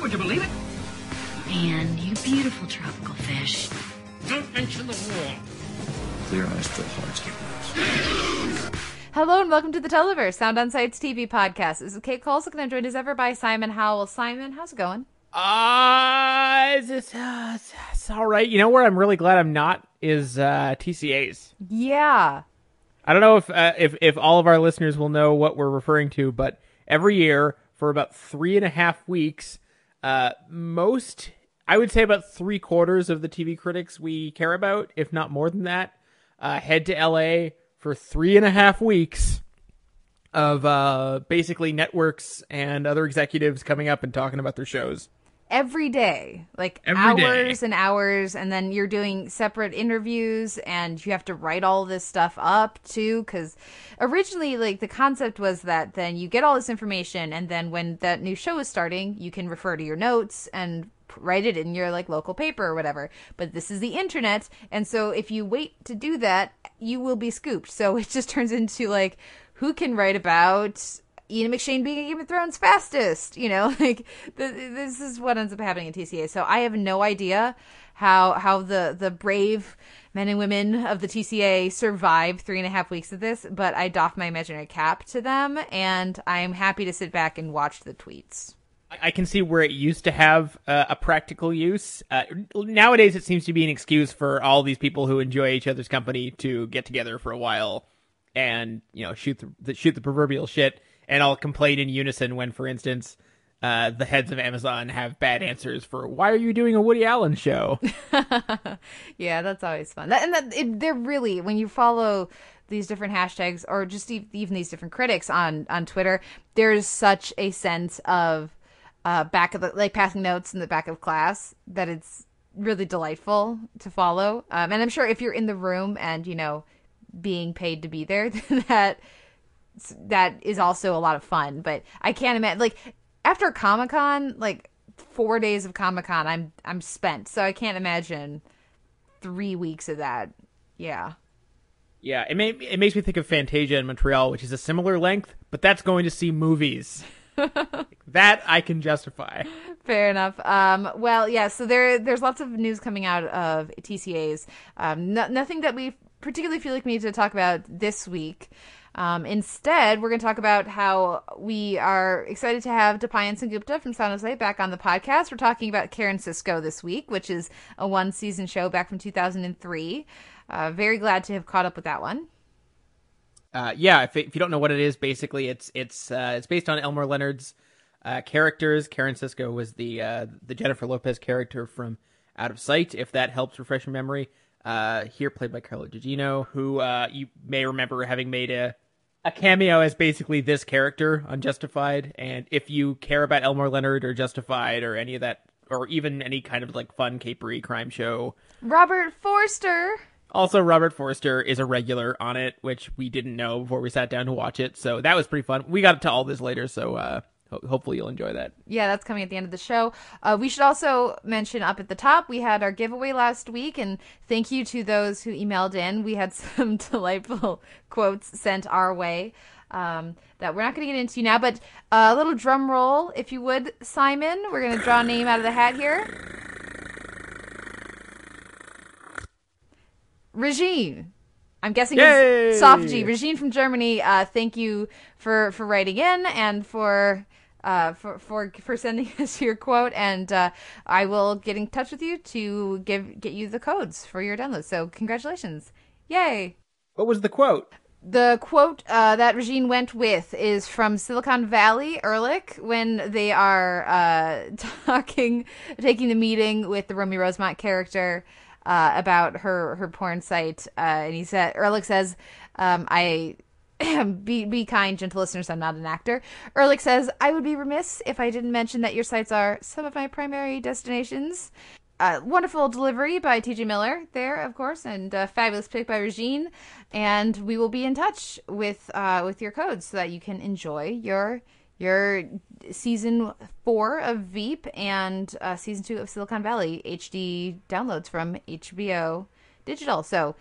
Would you believe it? Man, you beautiful tropical fish. Don't mention the war. Clear eyes, full hearts, get lost. Hello and welcome to the Televerse, Sound on Sight's TV podcast. This is Kate Kulzick and I'm joined as ever by Simon Howell. Simon, how's it going? Uh, it's, it's, uh, it's, it's all right. You know where I'm really glad I'm not is uh, TCAs. Yeah. I don't know if uh, if if all of our listeners will know what we're referring to, but every year for about three and a half weeks, uh, most I would say about three quarters of the TV critics we care about, if not more than that, uh, head to LA for three and a half weeks of uh, basically networks and other executives coming up and talking about their shows. Every day, like Every day. hours and hours, and then you're doing separate interviews, and you have to write all this stuff up too. Because originally, like the concept was that then you get all this information, and then when that new show is starting, you can refer to your notes and write it in your like local paper or whatever. But this is the internet, and so if you wait to do that, you will be scooped. So it just turns into like who can write about Ian McShane being Game of Thrones fastest. You know, like th- this is what ends up happening in TCA. So I have no idea how how the the brave men and women of the TCA survive three and a half weeks of this. But I doff my imaginary cap to them, and I am happy to sit back and watch the tweets. I can see where it used to have uh, a practical use. Uh, nowadays, it seems to be an excuse for all these people who enjoy each other's company to get together for a while and you know shoot the shoot the proverbial shit and I'll complain in unison when, for instance, uh, the heads of Amazon have bad answers for why are you doing a Woody Allen show? yeah, that's always fun. That, and that, it, they're really when you follow these different hashtags or just even these different critics on on Twitter, there's such a sense of uh, back of the like passing notes in the back of class that it's really delightful to follow. Um, and I'm sure if you're in the room and you know being paid to be there, that that is also a lot of fun. But I can't imagine like after Comic Con, like four days of Comic Con, I'm I'm spent. So I can't imagine three weeks of that. Yeah. yeah, it may, it makes me think of Fantasia in Montreal, which is a similar length, but that's going to see movies. that I can justify. Fair enough. Um, well, yeah. So there, there's lots of news coming out of TCAs. Um, no, nothing that we particularly feel like we need to talk about this week. Um, instead, we're going to talk about how we are excited to have Deepayan Sengupta from San Jose back on the podcast. We're talking about Karen Sisco this week, which is a one season show back from 2003. Uh, very glad to have caught up with that one. Uh, yeah, if, if you don't know what it is, basically it's it's uh, it's based on Elmore Leonard's uh, characters. Karen Sisco was the uh, the Jennifer Lopez character from Out of Sight. If that helps refresh your memory, uh, here played by Carla Gugino, who uh, you may remember having made a a cameo as basically this character on Justified. And if you care about Elmore Leonard or Justified or any of that, or even any kind of like fun capery crime show, Robert Forster. also, Robert Forster is a regular on it, which we didn't know before we sat down to watch it. So that was pretty fun. We got to all this later, so uh, ho- hopefully you'll enjoy that. Yeah, that's coming at the end of the show. Uh, we should also mention up at the top, we had our giveaway last week, and thank you to those who emailed in. We had some delightful quotes sent our way um, that we're not going to get into now, but uh, a little drum roll, if you would, Simon. We're going to draw a name out of the hat here. Regine. I'm guessing Yay! it's soft G. Regine from Germany. Uh, thank you for for writing in and for uh, for for for sending us your quote. And uh, I will get in touch with you to give get you the codes for your download. So congratulations! Yay! What was the quote? The quote uh, that Regine went with is from Silicon Valley, Erlich, when they are uh, talking, taking the meeting with the Romy Rosemont character uh, about her her porn site, uh, and he said Erlich says, um, "I be be kind, gentle listeners. I'm not an actor. Erlich says I would be remiss if I didn't mention that your sites are some of my primary destinations. Uh, wonderful delivery by TJ Miller there, of course, and uh, fabulous pick by Regine. And we will be in touch with uh, with your codes so that you can enjoy your your season four of Veep and uh, season two of Silicon Valley HD downloads from HBO Digital. So,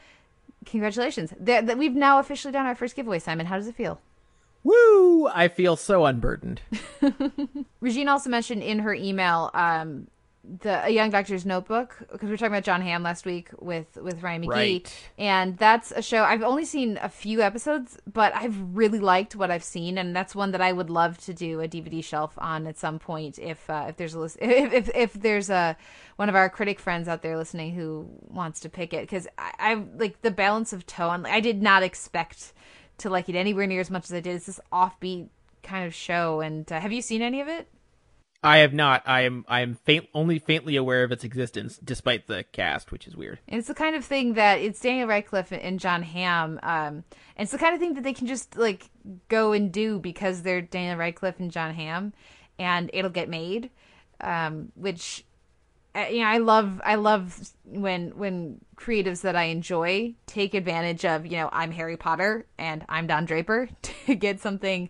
congratulations! That we've now officially done our first giveaway. Simon, how does it feel? Woo! I feel so unburdened. Regine also mentioned in her email um, the A Young Doctor's Notebook because we were talking about Jon Hamm last week with with Ryan McGee, Right. and that's a show I've only seen a few episodes, but I've really liked what I've seen, and that's one that I would love to do a DVD shelf on at some point if uh, if there's a list, if, if if there's a one of our critic friends out there listening who wants to pick it because I, I like the balance of tone. I did not expect to like it anywhere near as much as I did. It's this offbeat kind of show, and uh, have you seen any of it? I have not. I am. I am faint, only faintly aware of its existence, despite the cast, which is weird. And it's the kind of thing that it's Daniel Radcliffe and Jon Hamm. Um, and it's the kind of thing that they can just like go and do because they're Daniel Radcliffe and Jon Hamm, and it'll get made. Um, which, uh, you know, I love. I love when when creatives that I enjoy take advantage of. You know, I'm Harry Potter and I'm Don Draper to get something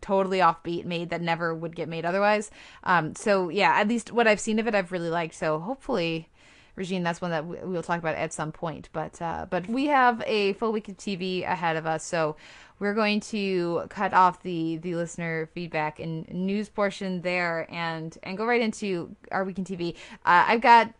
totally offbeat made that never would get made otherwise. Um, so yeah, at least what I've seen of it, I've really liked. So hopefully, Regine, that's one that we- we'll talk about at some point. But uh, but we have a full week of TV ahead of us, so we're going to cut off the the listener feedback and news portion there, and and go right into our week in TV. Uh, I've got.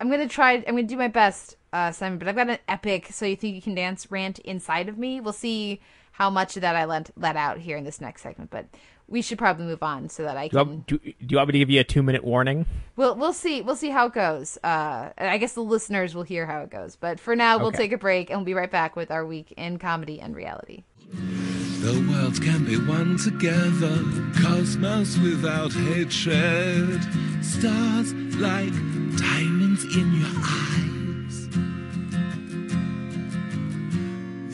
I'm gonna try. I'm gonna do my best, uh, Simon. But I've got an epic. So you think you can dance rant inside of me? We'll see how much of that I let let out here in this next segment. But we should probably move on so that I Do you, can. want, do, do you want me to give you a two minute warning? We'll we'll see we'll see how it goes. Uh, I guess the listeners will hear how it goes. But for now, we'll Okay. take a break and we'll be right back with our week in comedy and reality. The world can be one together, cosmos without hatred, stars like diamonds in your eyes.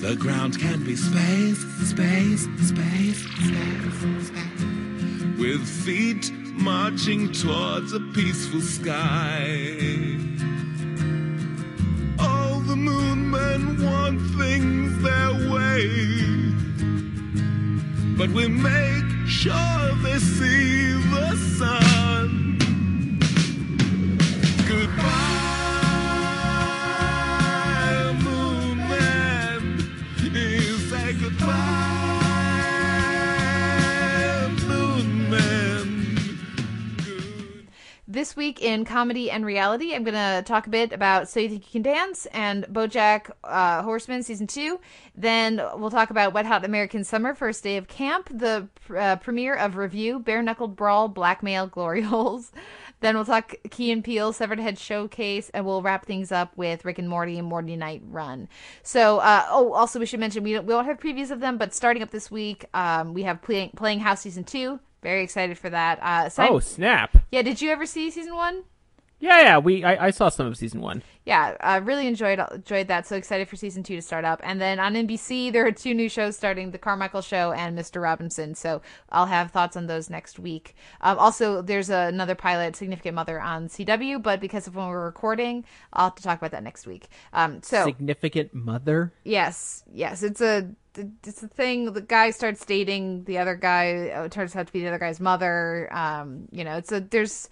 The ground can be space, space, space, space, space, with feet marching towards a peaceful sky. All the moon men want things their way but we make sure they see the sun. This week in comedy and reality, I'm going to talk a bit about So You Think You Can Dance and BoJack uh, Horseman season two. Then we'll talk about Wet Hot American Summer first day of camp, the uh, premiere of Review, Bare Knuckled Brawl, Blackmail, Glory Holes. Then we'll talk Key and Peele Severed Head Showcase, and we'll wrap things up with Rick and Morty and Morty Night Run. So, uh, oh, also we should mention we don't, we don't have previews of them, but starting up this week, um, we have Playing Playing House season two. Very excited for that. Uh, Simon- Oh snap! yeah, did you ever see season one? Yeah, yeah. We I, I saw some of season one. Yeah, I really enjoyed enjoyed that. So excited for season two to start up. And then on NBC, there are two new shows starting: The Carmichael Show and Mr. Robinson. So I'll have thoughts on those next week. Um, also, there's another pilot, Significant Mother, on CW, but because of when we're recording, I'll have to talk about that next week. Um, so Significant mother. Yes, yes, it's a it's a thing. The guy starts dating the other guy. uh, turns out to be the other guy's mother. Um, you know, it's a there's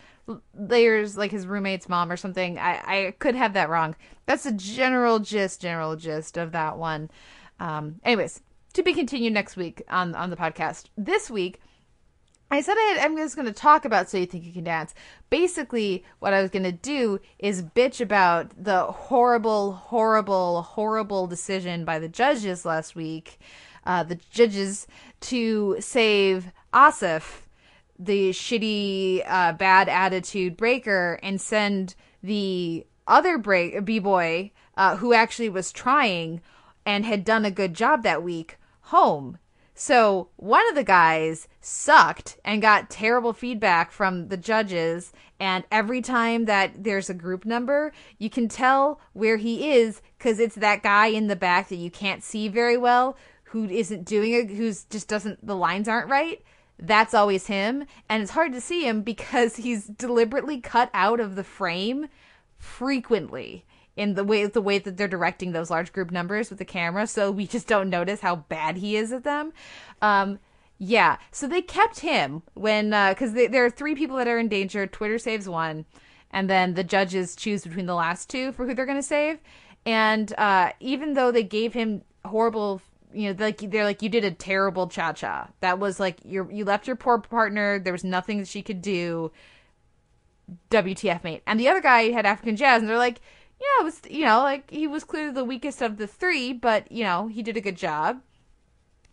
layers like his roommate's mom or something. I I could have that wrong. That's the general gist, general gist of that one. Um, anyways, to be continued next week on on the podcast. This week. I said I, I'm just going to talk about So You Think You Can Dance. Basically, what I was going to do is bitch about the horrible, horrible, horrible decision by the judges last week, uh, the judges, to save Asif, the shitty, uh, bad attitude breaker, and send the other break b boy uh, who actually was trying and had done a good job that week home. So one of the guys sucked and got terrible feedback from the judges. And every time that there's a group number, you can tell where he is because it's that guy in the back that you can't see very well who isn't doing it, who's just doesn't the lines aren't right. That's always him, and it's hard to see him because he's deliberately cut out of the frame frequently in the way the way that they're directing those large group numbers with the camera, so we just don't notice how bad he is at them. Um, yeah, so they kept him when because there are three people that are in danger. Twitter saves one, and then the judges choose between the last two for who they're going to save. And uh, even though they gave him horrible, you know, like they're like you did a terrible cha cha. That was like you you left your poor partner. There was nothing that she could do. WTF, mate. And the other guy had African jazz, and they're like, yeah, it was you know like he was clearly the weakest of the three, but you know he did a good job.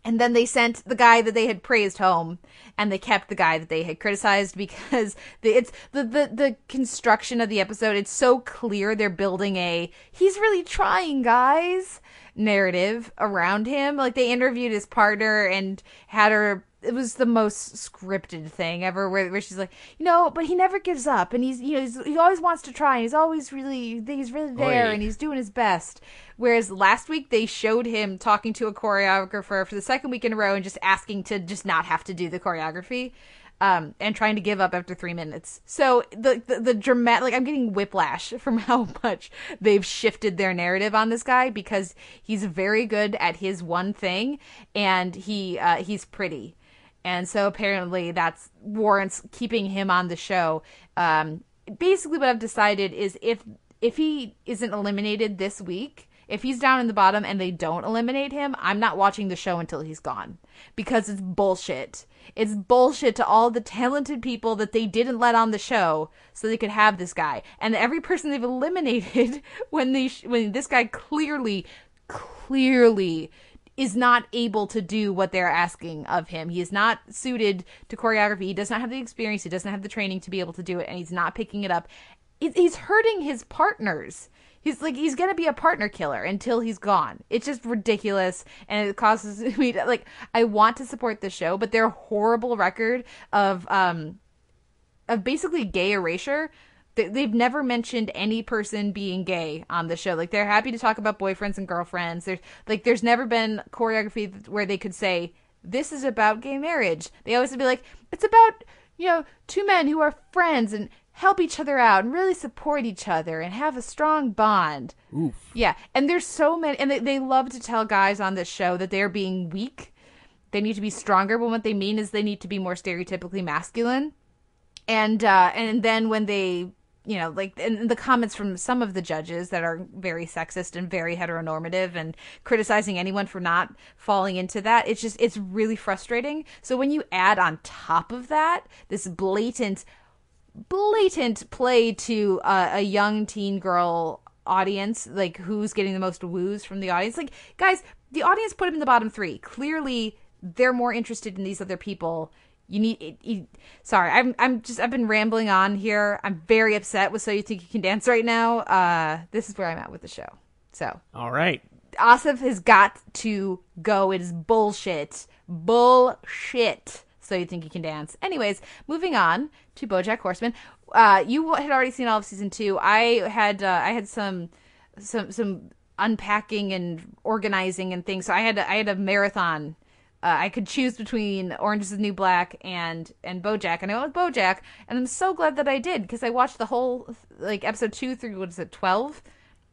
And then they sent the guy that they had praised home, and they kept the guy that they had criticized because the, it's the, the the construction of the episode. It's so clear they're building a he's really trying, guys narrative around him. Like they interviewed his partner and had her it was the most scripted thing ever where, where she's like you know but he never gives up and he's you know he's, he always wants to try and he's always really he's really there Oy. and he's doing his best whereas last week they showed him talking to a choreographer for the second week in a row and just asking to just not have to do the choreography um, and trying to give up after three minutes. So the, the the dramatic, like I'm getting whiplash from how much they've shifted their narrative on this guy because he's very good at his one thing, and he uh, he's pretty, and so apparently that's warrants keeping him on the show. Um, basically, what I've decided is if if he isn't eliminated this week. If he's down in the bottom and they don't eliminate him, I'm not watching the show until he's gone because it's bullshit. It's bullshit to all the talented people that they didn't let on the show so they could have this guy. And every person they've eliminated when they when this guy clearly clearly is not able to do what they're asking of him. He is not suited to choreography. He does not have the experience. He doesn't have the training to be able to do it and he's not picking it up. He's hurting his partners. He's like he's gonna be a partner killer until he's gone. It's just ridiculous, and it causes me to, like I want to support the show, but their horrible record of um of basically gay erasure. They, they've never mentioned any person being gay on the show. Like they're happy to talk about boyfriends and girlfriends. There's like there's never been choreography where they could say this is about gay marriage. They always would be like it's about you know two men who are friends and help each other out and really support each other and have a strong bond. Oof. Yeah, and there's so many, and they, they love to tell guys on this show that they're being weak. They need to be stronger, but what they mean is they need to be more stereotypically masculine. And uh, and then when they, you know, like and the comments from some of the judges that are very sexist and very heteronormative and criticizing anyone for not falling into that, it's just it's really frustrating. So when you add on top of that this blatant blatant play to a young teen girl audience, like who's getting the most woos from the audience. Like, guys, the audience put him in the bottom three. Clearly, they're more interested in these other people. You need. It, it, sorry, I'm. I'm just. I've been rambling on here. I'm very upset with So You Think You Can Dance right now. Uh, this is where I'm at with the show. So, all right, Asif has got to go. It is bullshit. Bullshit. So you think you can dance? Anyways, moving on to BoJack Horseman. Uh, you had already seen all of season two. I had uh, I had some some some unpacking and organizing and things. So I had I had a marathon. Uh, I could choose between Orange Is the New Black and and BoJack, and I went with BoJack, and I'm so glad that I did because I watched the whole like episode two through what is it twelve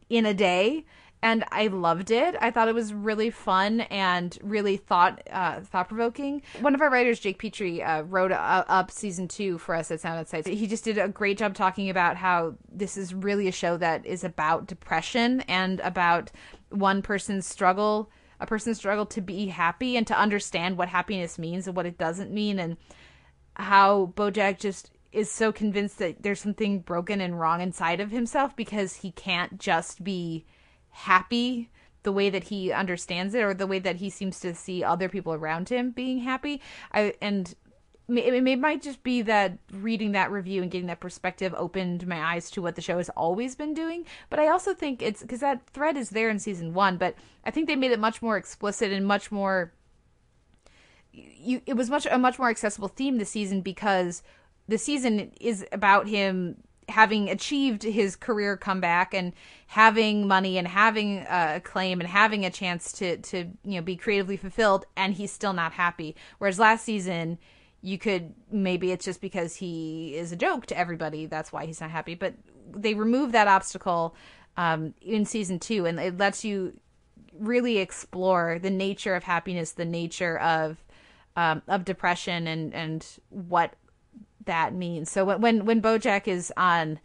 in a day and I loved it. I thought it was really fun and really thought uh, thought provoking. One of our writers, Jake Petrie, uh, wrote uh, up season two for us at Sound on Sight. He just did a great job talking about how this is really a show that is about depression and about one person's struggle, a person's struggle to be happy and to understand what happiness means and what it doesn't mean, and how BoJack just is so convinced that there's something broken and wrong inside of himself because he can't just be happy the way that he understands it or the way that he seems to see other people around him being happy. I and it, it might just be that reading that review and getting that perspective opened my eyes to what the show has always been doing but i also think it's because that thread is there in season one but i think they made it much more explicit and much more you it was much a much more accessible theme this season because the season is about him having achieved his career comeback and having money and having uh, acclaim and having a chance to to you know be creatively fulfilled, and he's still not happy. Whereas last season, you could maybe it's just because he is a joke to everybody. That's why he's not happy. But they remove that obstacle um, in season two, and it lets you really explore the nature of happiness, the nature of um, of depression, and and what that means. So when when, when BoJack is on.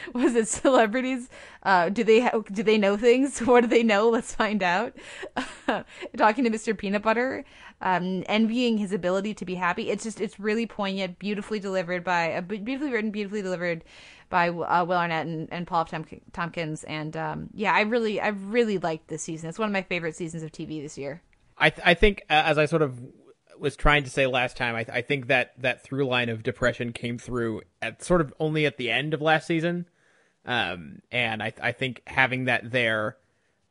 was it celebrities? Uh, do they ha- do they know things? What do they know? Let's find out. Talking to Mr. Peanut Butter, um, envying his ability to be happy. It's just it's really poignant, beautifully delivered by uh, beautifully written, beautifully delivered by uh, Will Arnett and, and Paul Tom- Tompkins. And um, yeah, I really I really liked this season. It's one of my favorite seasons of TV this year. I th- I think uh, as I sort of was trying to say last time, I, th- I think that that through line of depression came through at sort of only at the end of last season, um, and I I think having that there,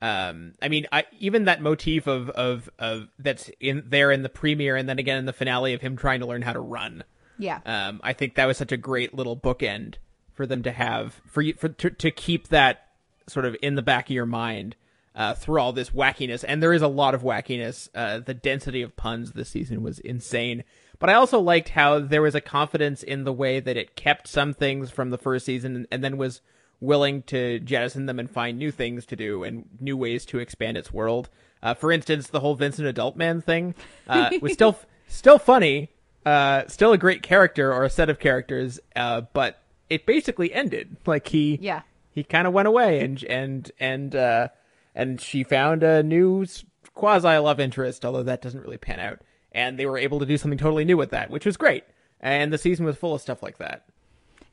um, I mean, I even that motif of of of that's in there in the premiere and then again in the finale of him trying to learn how to run. Yeah. Um, I think that was such a great little bookend for them to have for you for to, to keep that sort of in the back of your mind uh, through all this wackiness, and there is a lot of wackiness. Uh, the density of puns this season was insane. But I also liked how there was a confidence in the way that it kept some things from the first season and, and then was willing to jettison them and find new things to do and new ways to expand its world. Uh, for instance, the whole Vincent Adultman thing uh, was still still funny, uh, still a great character or a set of characters, uh, but it basically ended. Like he yeah he kind of went away and and and uh, and she found a new quasi love interest, although that doesn't really pan out. And they were able to do something totally new with that, which was great. And the season was full of stuff like that.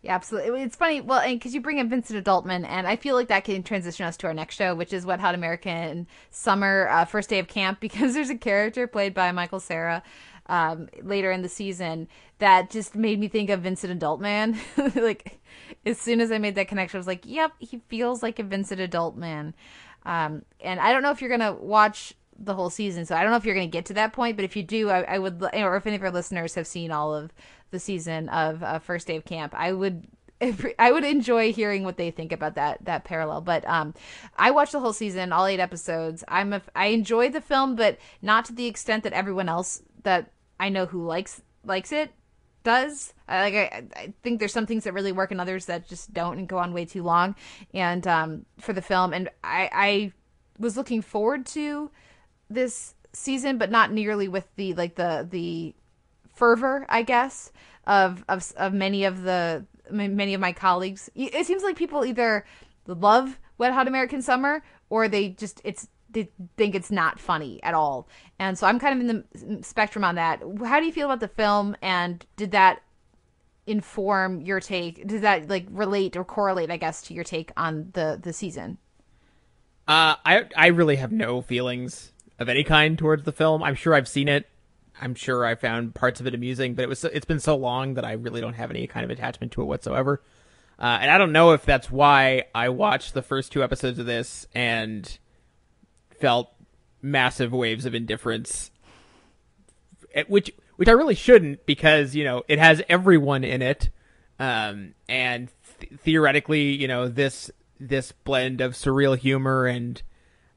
Yeah, absolutely. It's funny, well, because you bring in Vincent Adultman, and I feel like that can transition us to our next show, which is Wet Hot American Summer, uh, First Day of Camp, because there's a character played by Michael Cera um, later in the season that just made me think of Vincent Adultman. like, as soon as I made that connection, I was like, yep, he feels like a Vincent Adultman. Um, and I don't know if you're gonna watch the whole season, so I don't know if you're gonna get to that point. But if you do, I, I would, or if any of our listeners have seen all of the season of uh, First Day of Camp, I would. I would enjoy hearing what they think about that that parallel. But um, I watched the whole season, all eight episodes. I'm a, I enjoyed the film, but not to the extent that everyone else that I know who likes likes it does. I, like I, I think there's some things that really work and others that just don't and go on way too long. And um, for the film, and I, I was looking forward to this season, but not nearly with the like the the fervor, I guess, of of of many of the many of my colleagues. It seems like people either love Wet Hot American Summer or they just it's they think it's not funny at all. And so I'm kind of in the spectrum on that. How do you feel about the film and did that inform your take? Does that like relate or correlate, I guess, to your take on the the season? Uh, I I really have no feelings of any kind towards the film. I'm sure I've seen it. I'm sure I found parts of it amusing, but it was it's been so long that I really don't have any kind of attachment to it whatsoever. Uh, and I don't know if that's why I watched the first two episodes of this and felt massive waves of indifference, which which I really shouldn't because you know it has everyone in it, um, and th- theoretically, you know this this blend of surreal humor and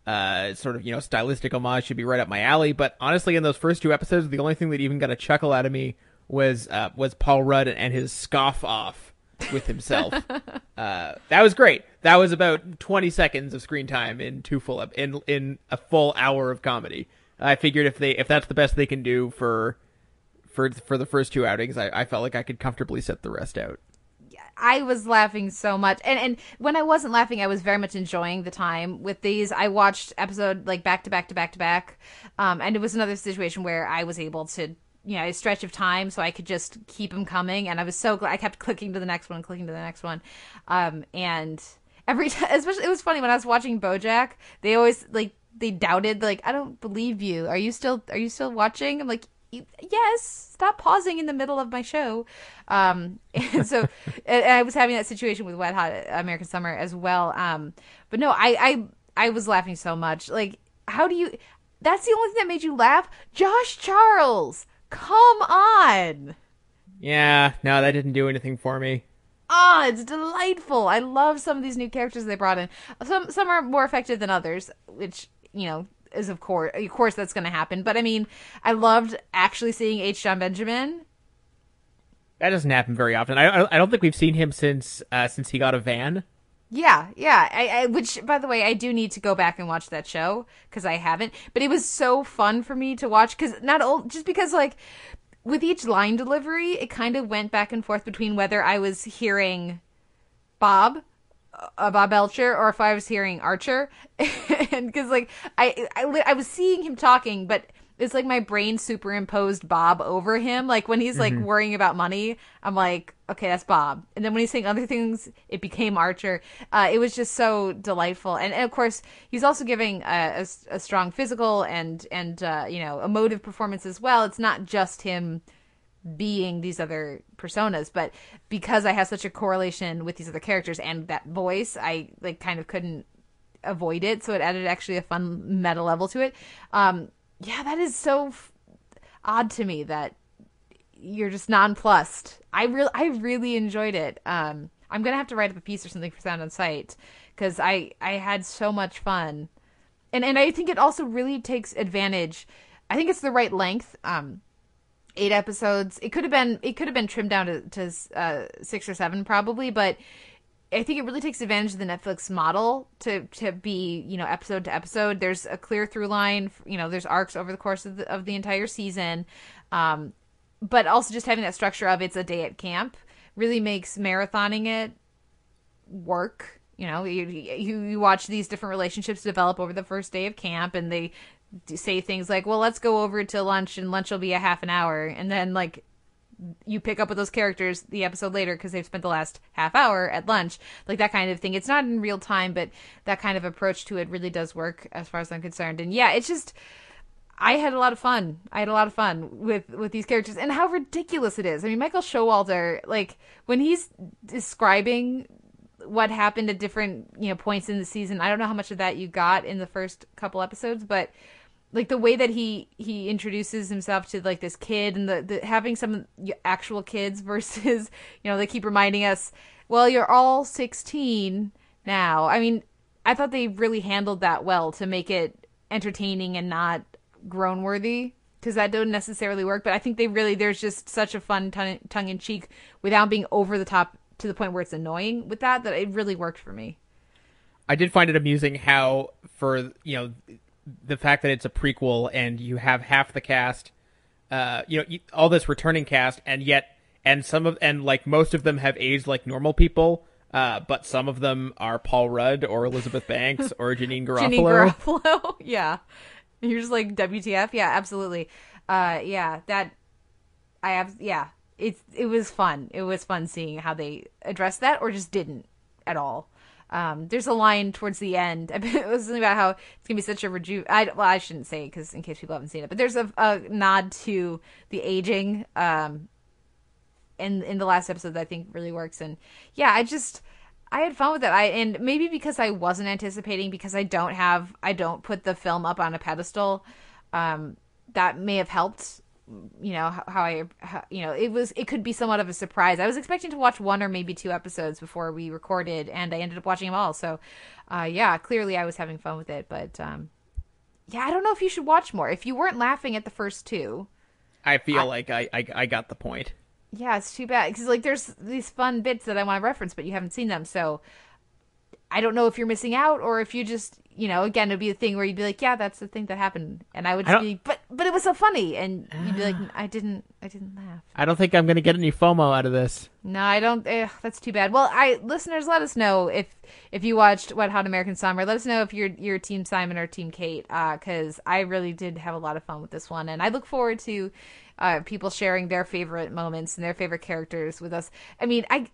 uh, sort of you know stylistic homage should be right up my alley. But honestly, in those first two episodes, the only thing that even got a chuckle out of me was uh, was Paul Rudd and his scoff off with himself. uh, that was great. That was about 20 seconds of screen time in two full ep- in in a full hour of comedy. I figured if they if that's the best they can do for for for the first two outings, I, I felt like I could comfortably set the rest out. I was laughing so much, and and when I wasn't laughing, I was very much enjoying the time with these. I watched episode like back to back to back to back, um, and it was another situation where I was able to you know a stretch of time so i could just keep them coming. And i was so glad i kept clicking to the next one clicking to the next one. Um and every time especially it was funny when i was watching bojack they always like they doubted like i don't believe you. Are you still are you still watching? I'm like yes stop pausing in the middle of my show um and so and i was having that situation with wet hot american summer as well um but no i i i was laughing so much like how do you that's the only thing that made you laugh josh charles Come on. Yeah, no, that didn't do anything for me. ah, it's delightful. I love some of these new characters they brought in. Some some are more effective than others, which you know is of course of course that's going to happen. But I mean, I loved actually seeing H. Jon Benjamin. That doesn't happen very often. I I- don't think we've seen him since uh, since he got a van. Yeah, yeah. I, I which by the way, I do need to go back and watch that show because I haven't. But it was so fun for me to watch because not all just because like with each line delivery, it kind of went back and forth between whether I was hearing Bob, uh, Bob Belcher, or if I was hearing Archer, and because like I, I I was seeing him talking, but it's like my brain superimposed Bob over him. Like when he's like Mhm. worrying about money, I'm like, okay, that's Bob. And then when he's saying other things, it became Archer. Uh, it was just so delightful. And, and of course, he's also giving a a strong physical and and uh, you know emotive performance as well. It's not just him being these other personas but because i have such a correlation with these other characters and that voice i like kind of couldn't avoid it so it added actually a fun meta level to it. Um yeah that is so f- odd to me that you're just nonplussed. I really i really enjoyed it. Um i'm gonna have to write up a piece or something for sound on sight because i i had so much fun. And and i think it also really takes advantage. I think it's the right length. Um eight episodes. It could have been it could have been trimmed down to, to uh, six or seven probably, but I think it really takes advantage of the Netflix model to to be you know episode to episode. There's a clear through line. You know, there's arcs over the course of the of the entire season, um, but also just having that structure of it's a day at camp really makes marathoning it work. You know, you you, you watch these different relationships develop over the first day of camp, and they say things like, "Well, let's go over to lunch, and lunch will be a half an hour," and then like you pick up with those characters the episode later because they've spent the last half hour at lunch, like that kind of thing. It's not in real time, but that kind of approach to it really does work as far as I'm concerned. And yeah, it's just. I had a lot of fun. I had a lot of fun with with these characters and how ridiculous it is. I mean, Michael Showalter, like when he's describing what happened at different you know points in the season. I don't know how much of that you got in the first couple episodes, but like the way that he he introduces himself to like this kid and the, the having some actual kids versus you know they keep reminding us, well, you're all 16 now. I mean, I thought they really handled that well to make it entertaining and not grown worthy because that don't necessarily work. But I think they really there's just such a fun tongue tongue in cheek without being over the top to the point where it's annoying with that that it really worked for me. I did find it amusing how, for you know, the fact that it's a prequel and you have half the cast, uh, you know, you- all this returning cast, and yet, and some of, and like most of them have aged like normal people, uh, but some of them are Paul Rudd or Elizabeth Banks or Janeane Garofalo. Janeane Garofalo, yeah. You're just like WTF, yeah, absolutely. Uh, yeah, that I have, yeah. It's it was fun. It was fun seeing how they addressed that or just didn't at all. Um, there's a line towards the end. it was something about how it's gonna be such a reju. I well, I shouldn't say because in case people haven't seen it, but there's a, a nod to the aging um, in in the last episode that I think really works. And yeah, I just I had fun with it. I and maybe because I wasn't anticipating because I don't have I don't put the film up on a pedestal. Um, that may have helped. You know how, how I how, you know it was it could be somewhat of a surprise. I was expecting to watch one or maybe two episodes before we recorded, and I ended up watching them all. So, uh, yeah, clearly I was having fun with it. But um, yeah, I don't know if you should watch more. If you weren't laughing at the first two, I feel like I, I I got the point. yeah, it's too bad because like there's these fun bits that I want to reference, but you haven't seen them, so I don't know if you're missing out or if you just you know again it'd be a thing where you'd be like, yeah, that's the thing that happened, and I would I just be, but but it was so funny, and you'd be like, I didn't I didn't laugh. I don't think I'm gonna get any FOMO out of this. No, I don't. Eh, that's too bad. Well, I listeners, let us know if if you watched Wet Hot American Summer. Let us know if you're you're Team Simon or Team Kate, because I really did have a lot of fun with this one, and I look forward to uh, people sharing their favorite moments and their favorite characters with us. I mean, I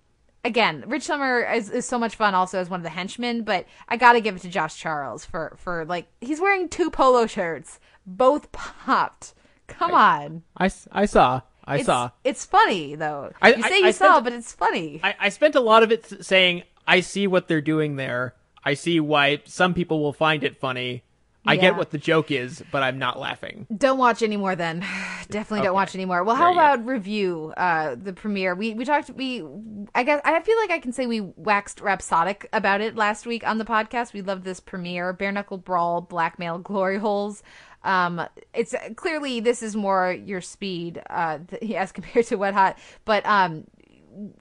again, Rich Sommer is, is so much fun also as one of the henchmen, but I gotta give it to Josh Charles for for like he's wearing two polo shirts, both popped. Come on. I, I saw I it's, saw. It's funny though. I- you I- say you I saw, spent- but it's funny. I, I spent a lot of it saying I see what they're doing there. I see why some people will find it funny, I Yeah. get what the joke is, but I'm not laughing. Don't watch anymore then. Definitely don't watch anymore. Well, how go. about review uh the premiere? We we talked we I guess I feel like I can say we waxed rhapsodic about it last week on the podcast. We loved this premiere. Bare knuckle brawl, blackmail, glory holes. Um it's clearly this is more your speed uh as compared to Wet Hot, but um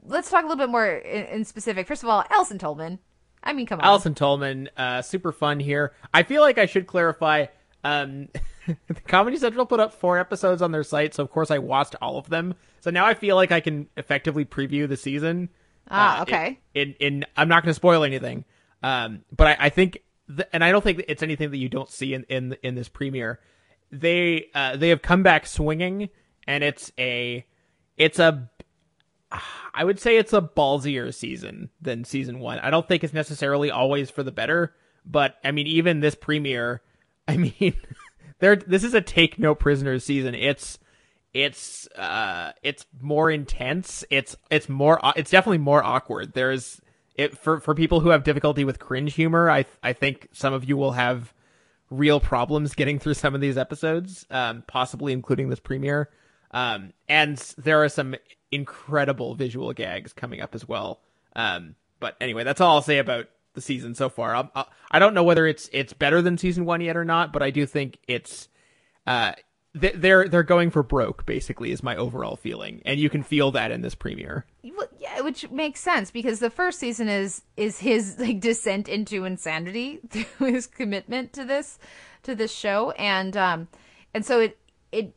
let's talk a little bit more in, in specific. First of all, Allison Tolman. I mean, come on. Allison Tolman, uh, super fun here. I feel like I should clarify. Um, the Comedy Central put up four episodes on their site, so of course I watched all of them. So now I feel like I can effectively preview the season. Ah, Uh, okay. In, in, in I'm not going to spoil anything, um, but I, I think, th- and I don't think it's anything that you don't see in in in this premiere. They uh, they have come back swinging, and it's a it's a I would say it's a ballsier season than season one. I don't think it's necessarily always for the better, but I mean, even this premiere, I mean, there. This is a take no prisoners season. It's it's uh it's more intense. It's it's more it's definitely more awkward. There's it for for people who have difficulty with cringe humor. I I think some of you will have real problems getting through some of these episodes, um, possibly including this premiere. Um, and there are some incredible visual gags coming up as well. Um, but anyway, that's all I'll say about the season so far. I'll, I'll, I don't know whether it's it's better than season one yet or not, but I do think it's uh, th- they're they're going for broke. Basically, is my overall feeling, and you can feel that in this premiere. Well, yeah, which makes sense because the first season is is his like descent into insanity through his commitment to this to this show, and um, and so it it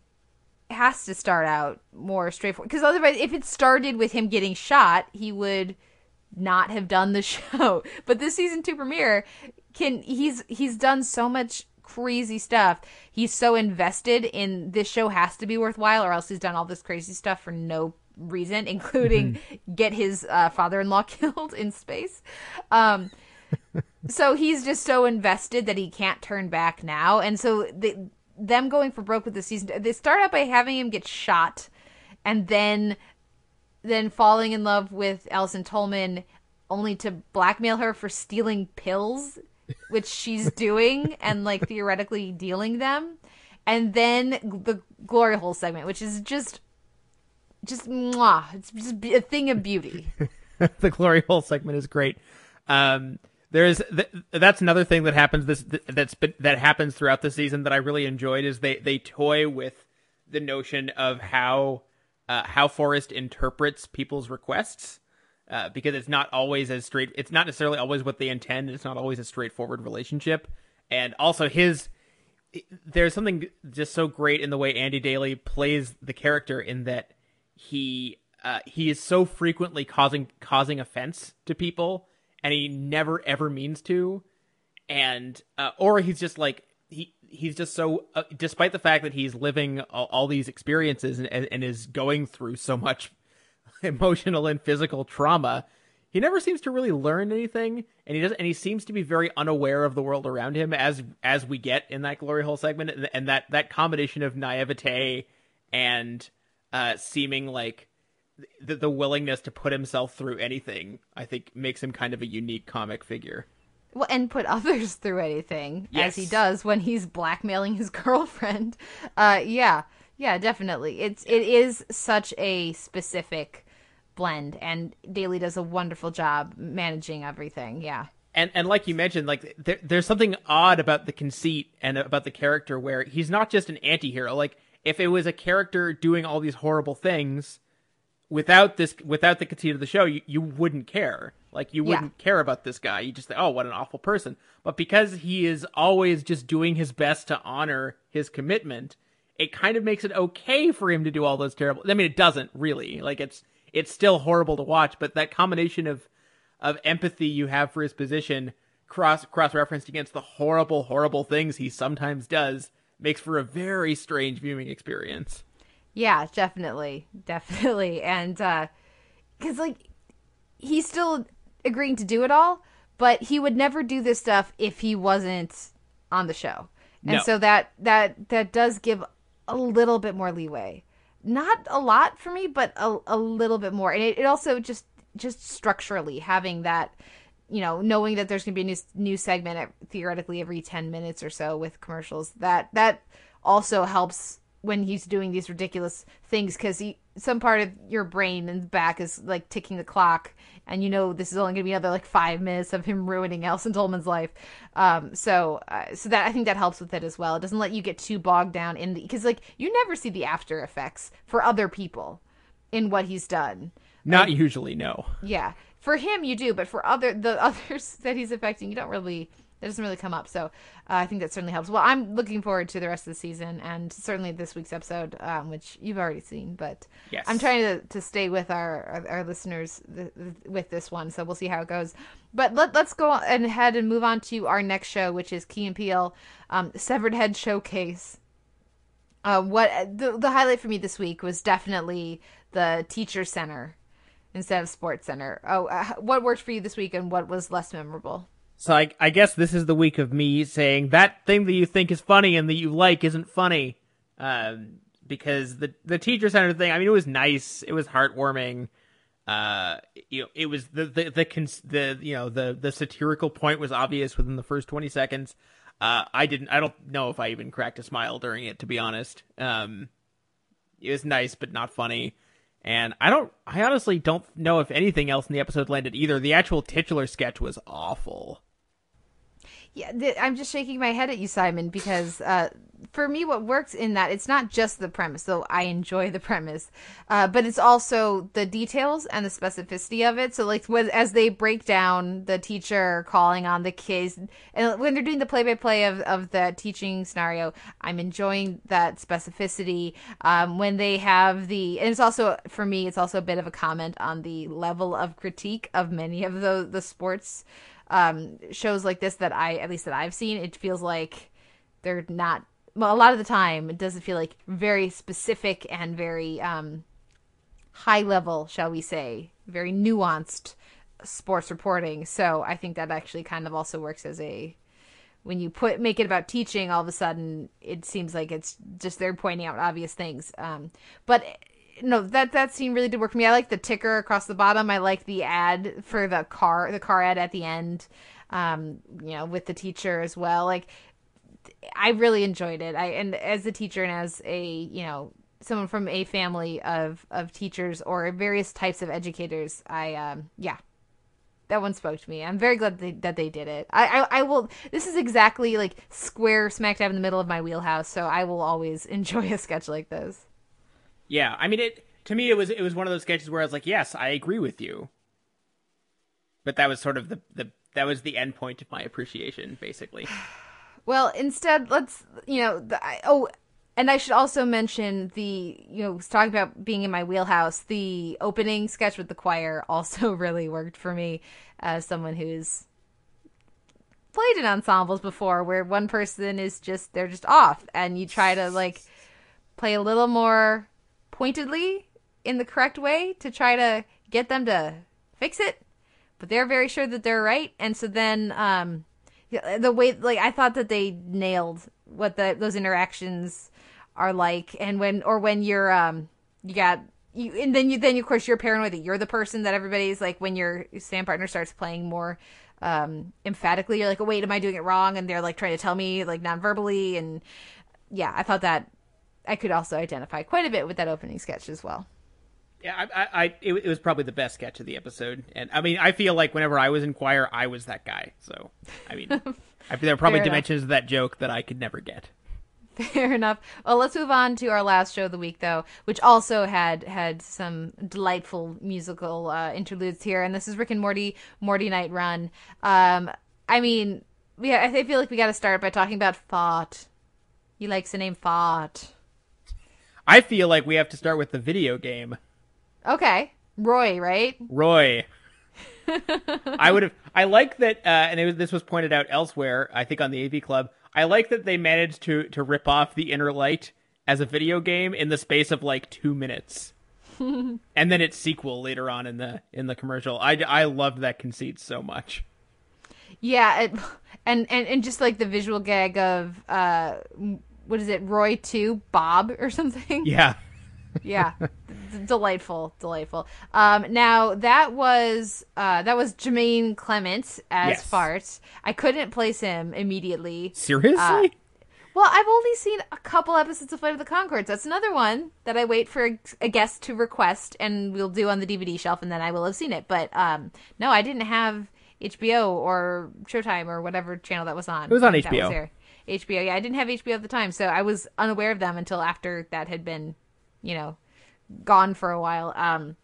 has to start out more straightforward because otherwise, if it started with him getting shot, he would not have done the show. But this season two premiere can he's he's done so much crazy stuff. He's so invested in this show has to be worthwhile, or else he's done all this crazy stuff for no reason, including get his uh, father-in-law killed in space. Um, so he's just so invested that he can't turn back now, and so the, them going for broke with the season. They start out by having him get shot, and then then falling in love with Allison Tolman, only to blackmail her for stealing pills, which she's doing, and like theoretically dealing them, and then the glory hole segment, which is just just mwah, it's just a thing of beauty. the glory hole segment is great. Um, there's th- that's another thing that happens this th- that's been, that happens throughout the season that I really enjoyed is they they toy with the notion of how uh, how Forrest interprets people's requests uh, because it's not always as straight. It's not necessarily always what they intend. It's not always a straightforward relationship, and also his there's something just so great in the way Andy Daly plays the character in that he uh, he is so frequently causing causing offense to people, and he never ever means to, and uh, or he's just like he he's just so uh, despite the fact that he's living all, all these experiences and, and, and is going through so much emotional and physical trauma he never seems to really learn anything. And he doesn't and he seems to be very unaware of the world around him as as we get in that glory hole segment. And, and that that combination of naivete and uh seeming like the, the willingness to put himself through anything i think makes him kind of a unique comic figure Well, and put others through anything as he does when he's blackmailing his girlfriend. Uh, yeah, yeah, definitely. It's it is such a specific blend, and Daly does a wonderful job managing everything. Yeah, and and like you mentioned, like there, there's something odd about the conceit and about the character where he's not just an anti-hero. Like if it was a character doing all these horrible things without this without the conceit of the show, you, you wouldn't care. Like you wouldn't care about this guy. You just think, oh, what an awful person. But because he is always just doing his best to honor his commitment, it kind of makes it okay for him to do all those terrible. I mean, it doesn't really. Like it's it's still horrible to watch, but that combination of of empathy you have for his position cross cross referenced against the horrible horrible things he sometimes does makes for a very strange viewing experience. Yeah, definitely, definitely, and uh, because like he's still agreeing to do it all, but he would never do this stuff if he wasn't on the show, and No. so that that that does give a little bit more leeway. Not a lot for me, but a, a little bit more, and it, it also just just structurally having that you know, knowing that there's going to be a new new segment at, theoretically every 10 minutes or so with commercials, that that also helps when he's doing these ridiculous things because some part of your brain in the back is like ticking the clock and you know this is only going to be another like five minutes of him ruining Allison Tolman's life. Um, so uh, so that I think that helps with it as well. It doesn't let you get too bogged down in the because like you never see the after effects for other people in what he's done. Not like, usually, no. Yeah, for him you do, but for other the others that he's affecting, you don't really that doesn't really come up. So uh, I think that certainly helps. Well, I'm looking forward to the rest of the season and certainly this week's episode, um, which you've already seen. But yes. I'm trying to, to stay with our our, our listeners th- th- with this one, so we'll see how it goes. But let, let's go ahead and move on to our next show, which is Key and Peele um, Severed Head Showcase. Uh, what the the highlight for me this week was definitely the teacher center instead of sports center. Oh, uh, what worked for you this week, and what was less memorable? So I, I guess this is the week of me saying that thing that you think is funny and that you like isn't funny, um, because the the teacher center thing. I mean, it was nice. It was heartwarming. Uh, you know, it was the the the, the you know the the satirical point was obvious within the first twenty seconds. Uh, I didn't. I don't know if I even cracked a smile during it, to be honest. Um, it was nice, but not funny. And I don't, I honestly don't know if anything else in the episode landed either. The actual titular sketch was awful. Yeah, th- I'm just shaking my head at you, Simon, because uh, for me, what works in that it's not just the premise, though I enjoy the premise, uh, but it's also the details and the specificity of it. So, like, when, as they break down the teacher calling on the kids, and when they're doing the play-by-play of of the teaching scenario, I'm enjoying that specificity. Um, when they have the, and it's also for me, it's also a bit of a comment on the level of critique of many of the the sports um, shows like this that I at least that I've seen, it feels like they're not. Well, a lot of the time, it doesn't feel like very specific and very um, high level, shall we say, very nuanced sports reporting. So I think that actually kind of also works as a when you put make it about teaching all of a sudden it seems like it's just they're pointing out obvious things um, but no, that that scene really did work for me. I like the ticker across the bottom. I like the ad for the car, the car ad at the end. Um, you know, with the teacher as well. Like, I really enjoyed it. I and as a teacher and as a you know someone from a family of of teachers or various types of educators, I um yeah, that one spoke to me. I'm very glad they, that they did it. I, I, I will. This is exactly like square smack dab in the middle of my wheelhouse, so I will always enjoy a sketch like this. Yeah, I mean it to me it was it was one of those sketches where I was like, "Yes, I agree with you." But that was sort of the the that was the end point of my appreciation basically. Well, instead, let's, you know, the, I, oh, and I should also mention the, you know, talking about being in my wheelhouse, the opening sketch with the choir also really worked for me as someone who's played in ensembles before where one person is just, they're just off and you try to like play a little more pointedly in the correct way to try to get them to fix it, but they're very sure that they're right. And so then, um, the way like I thought that they nailed what the those interactions are like, and when or when you're um you got you and then you then of course you're paranoid that you're the person that everybody's like when your stand partner starts playing more um emphatically you're like oh wait am i doing it wrong? And they're like trying to tell me like non-verbally. And yeah i thought that I could also identify quite a bit with that opening sketch as well. Yeah, I, I, it, it, was probably the best sketch of the episode, and I mean, I feel like whenever I was in choir, I was that guy. So, I mean, I, there are probably Fair dimensions enough. of that joke that I could never get. Fair enough. Well, let's move on to our last show of the week, though, which also had had some delightful musical uh, interludes here, and this is Rick and Morty, Mortynight Run. Um, I mean, yeah, I feel like we got to start by talking about Fart. He likes the name Fart. I feel like we have to start with the video game. Okay, Roy, right? Roy. I would have. I like that, uh, and was, this was pointed out elsewhere. I think on the AV Club. I like that they managed to to rip off the Inner Light as a video game in the space of like two minutes, and then its sequel later on in the in the commercial. I I loved that conceit so much. Yeah, it, and and and just like the visual gag of uh what is it, Roy two Bob or something? Yeah. yeah. D- delightful, delightful. Um, now that was uh, that was Jermaine Clement as Yes. Fart. I couldn't place him immediately. Seriously? Uh, Well, I've only seen a couple episodes of Flight of the Conchords. That's another one that I wait for a, a guest to request, and we'll do on the DVD shelf, and then I will have seen it. But um, no, I didn't have HBO or Showtime or whatever channel that was on. It was on HBO. there. HBO, yeah, I didn't have HBO at the time, so I was unaware of them until after that had been, you know, gone for a while. Um,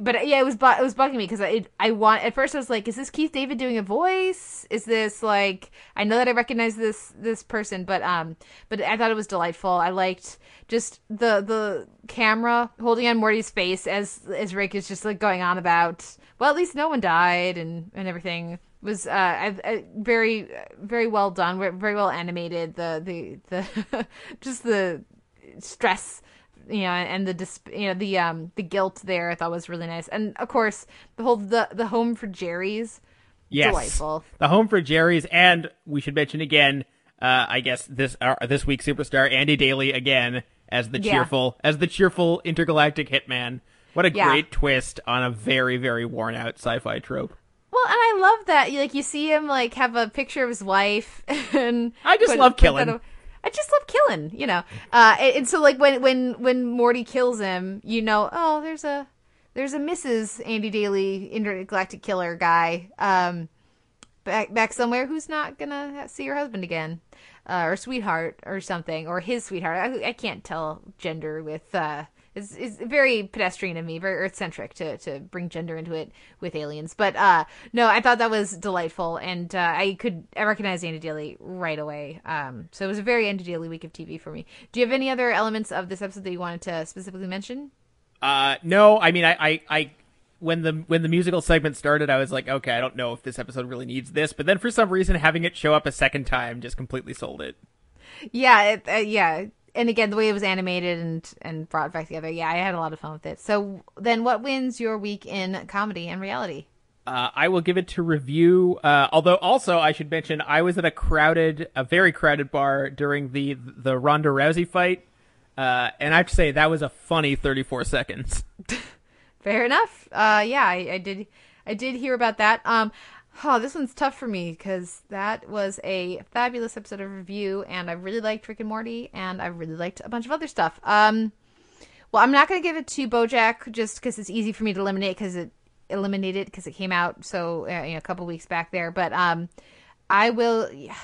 but yeah, it was bu- it was bugging me because I I want at first I was like, is this Keith David doing a voice? Is this like I know that I recognize this this person, but um, but I thought it was delightful. I liked just the the camera holding on Morty's face as as Rick is just like going on about well, at least no one died and and everything was uh I, I, very very well done, very well animated. The the the just the stress you know, and the dis- you know the um the guilt there I thought was really nice, and of course the whole the the home for Jerry's Yes. delightful. The home for Jerry's, and we should mention again, uh, I guess this uh, this week's superstar Andy Daly again as the Yeah. cheerful as the cheerful intergalactic hitman. What a Yeah. great twist on a very very worn out sci-fi trope. Well, and I love that like you see him like have a picture of his wife, and I just put- love killing. I just love killing, you know. Uh, and, and so like when when when Morty kills him, you know, oh, there's a there's a Mrs. Andy Daly intergalactic killer guy, um, back back somewhere who's not gonna see her husband again, uh, or sweetheart or something, or his sweetheart. I, I can't tell gender with. Uh, it's, it's very pedestrian of me, very earth centric to, to bring gender into it with aliens. But uh, no, I thought that was delightful, and uh, I could I recognize Andy Daly right away. Um, so it was a very Andy Daly week of TV for me. Do you have any other elements of this episode that you wanted to specifically mention? Uh, no, I mean, I, I, I, when the when the musical segment started, I was like, okay, I don't know if this episode really needs this, but then for some reason, having it show up a second time just completely sold it. Yeah, it, uh, yeah. And again, the way it was animated and and brought back together, yeah, I had a lot of fun with it. So then, what wins your week in comedy and reality? Uh, I will give it to review. Uh, although also I should mention I was at a crowded, a very crowded bar during the the Ronda Rousey fight, uh, and I have to say that was a funny 34 seconds. Fair enough. Uh, yeah, I, I did. I did hear about that. Um, oh, this one's tough for me because that was a fabulous episode of review, and I really liked Rick and Morty, and I really liked a bunch of other stuff. Um, well, I'm not going to give it to BoJack just because it's easy for me to eliminate because it eliminated because it came out so uh, you know, a couple weeks back there. But um, I will. Yeah,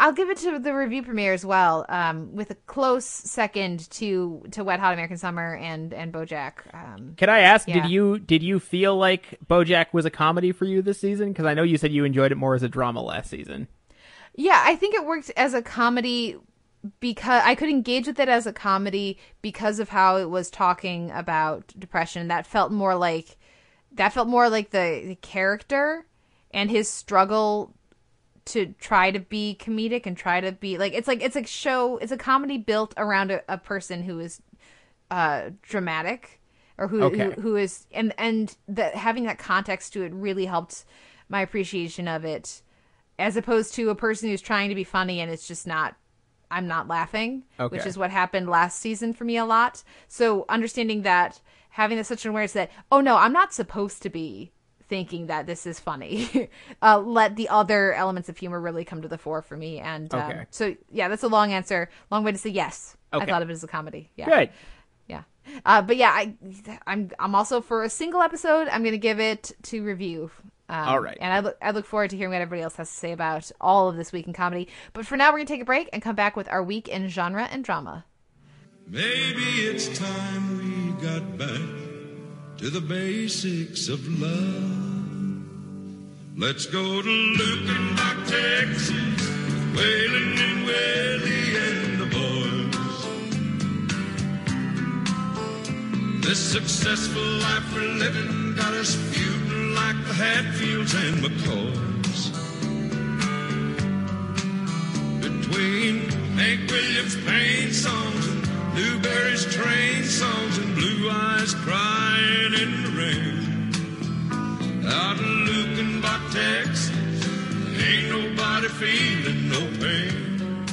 I'll give it to the review premiere as well, um, with a close second to to Wet Hot American Summer and and BoJack. Um, Can I ask, Yeah. did you did you feel like BoJack was a comedy for you this season? Because I know you said you enjoyed it more as a drama last season. yeah, I think it worked as a comedy because I could engage with it as a comedy because of how it was talking about depression. That felt more like that felt more like the, the character and his struggle to try to be comedic and try to be like it's like it's a show it's a comedy built around a, a person who is uh dramatic or who Okay. who, who is and and that having that context to it really helped my appreciation of it as opposed to a person who's trying to be funny and it's just not I'm not laughing, which is what happened last season for me a lot. So understanding that having this such an awareness that oh no, I'm not supposed to be thinking that this is funny. uh, let the other elements of humor really come to the fore for me. And um, Okay. so yeah, that's a long answer, long way to say yes. I thought of it as a comedy. Yeah. Good. Yeah. Uh, but yeah, I, I'm I'm also for a single episode. I'm gonna give it to review. Um, All right. And I look I look forward to hearing what everybody else has to say about all of this week in comedy. But for now, we're gonna take a break and come back with our week in genre and drama. Maybe it's time we got back to the basics of love. Let's go to Luckenbach, Texas, Waylon and Willie and the boys. This successful life we're living got us feuding like the Hatfields and McCoys. Between Hank Williams' pain songs train songs and Blue Eyes crying in the rain. Out in Texas, ain't nobody feeling no pain.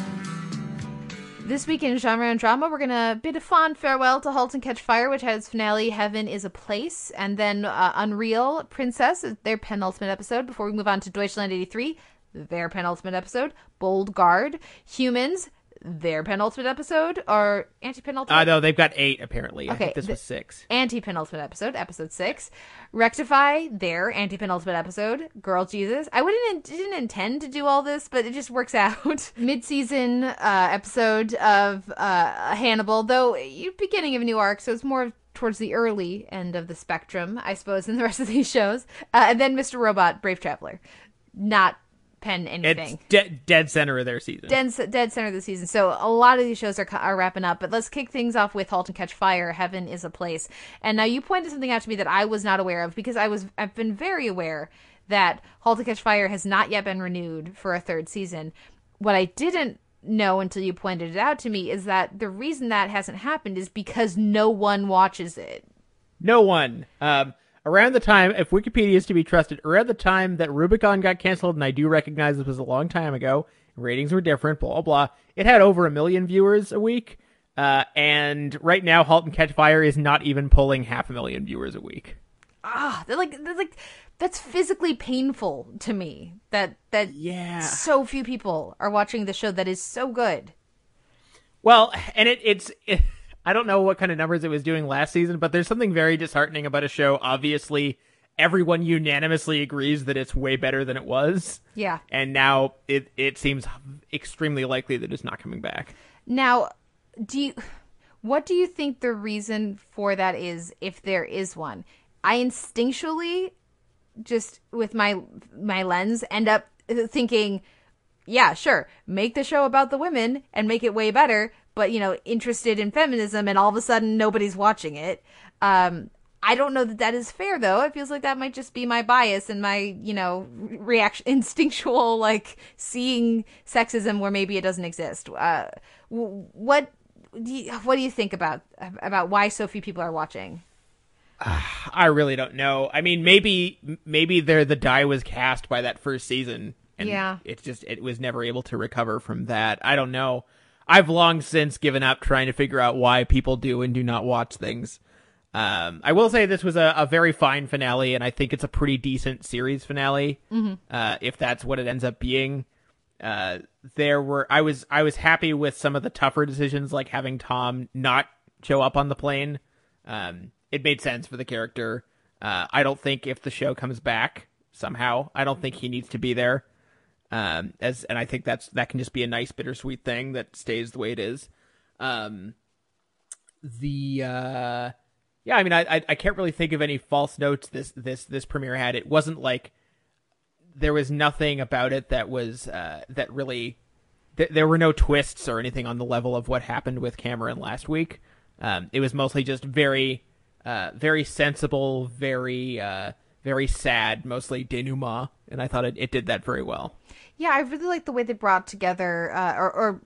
This week in genre and drama, we're gonna bid a fond farewell to *Halt and Catch Fire*, which has finale "Heaven Is a Place," and then uh, *Unreal Princess*, their penultimate episode. Before we move on to *Deutschland '83*, their penultimate episode. *Bold Guard*, *Humans*, their penultimate episode, or anti-penultimate. Uh, know they've got eight apparently. I Okay, think this the- was six. anti-penultimate episode, episode six. Rectify their anti-penultimate episode, Girl Jesus. I wouldn't didn't intend to do all this, but it just works out. Mid-season uh, episode of uh, Hannibal, though beginning of a new arc, so it's more towards the early end of the spectrum, I suppose, in the rest of these shows. Uh, and then Mr. Robot, Brave Traveler, not pen anything It's de- dead center of their season. dead, dead center of the season. So a lot of these shows are, are wrapping up. But let's kick things off with *Halt and Catch Fire*. Heaven is a place. And now you pointed something out to me that I was not aware of because I was I've been very aware that *Halt and Catch Fire* has not yet been renewed for a third season. What I didn't know until you pointed it out to me is that the reason that hasn't happened is because no one watches it. No one. Um, around the time, if Wikipedia is to be trusted, around the time that Rubicon got canceled, and I do recognize this was a long time ago, ratings were different, blah, blah, blah. It had over a million viewers a week. Uh, and right now, Halt and Catch Fire is not even pulling half a million viewers a week. Ah, they're like they're like that's physically painful to me. That that Yeah. so few people are watching the show that is so good. Well, and it, it's it, I don't know what kind of numbers it was doing last season, but there's something very disheartening about a show. Obviously, everyone unanimously agrees that it's way better than it was, Yeah. and now it it seems extremely likely that it's not coming back. Now, do you what do you think the reason for that is if there is one? I instinctually just with my my lens end up thinking yeah, sure, make the show about the women and make it way better, but you know, interested in feminism and all of a sudden nobody's watching it. Um I don't know that that is fair though. It feels like that might just be my bias and my, you know, reaction instinctual like seeing sexism where maybe it doesn't exist. Uh what do you, what do you think about about why so few people are watching? I really don't know. I mean, maybe maybe there the die was cast by that first season, and Yeah. it just it was never able to recover from that. I don't know. I've long since given up trying to figure out why people do and do not watch things. Um, I will say this was a, a very fine finale, and I think it's a pretty decent series finale. Uh, if that's what it ends up being, uh, there were I was I was happy with some of the tougher decisions, like having Tom not show up on the plane. Um, it made sense for the character. Uh, I don't think if the show comes back somehow, I don't think he needs to be there. Um, as and I think that's that can just be a nice bittersweet thing that stays the way it is. Um, the uh, yeah, I mean, I, I can't really think of any false notes this this this premiere had. It wasn't like there was nothing about it that was uh, that really th- there were no twists or anything on the level of what happened with Cameron last week. Um, it was mostly just very uh, very sensible, very uh, very sad, mostly denouement, and I thought it, it did that very well. Yeah, I really like the way they brought together uh, or, or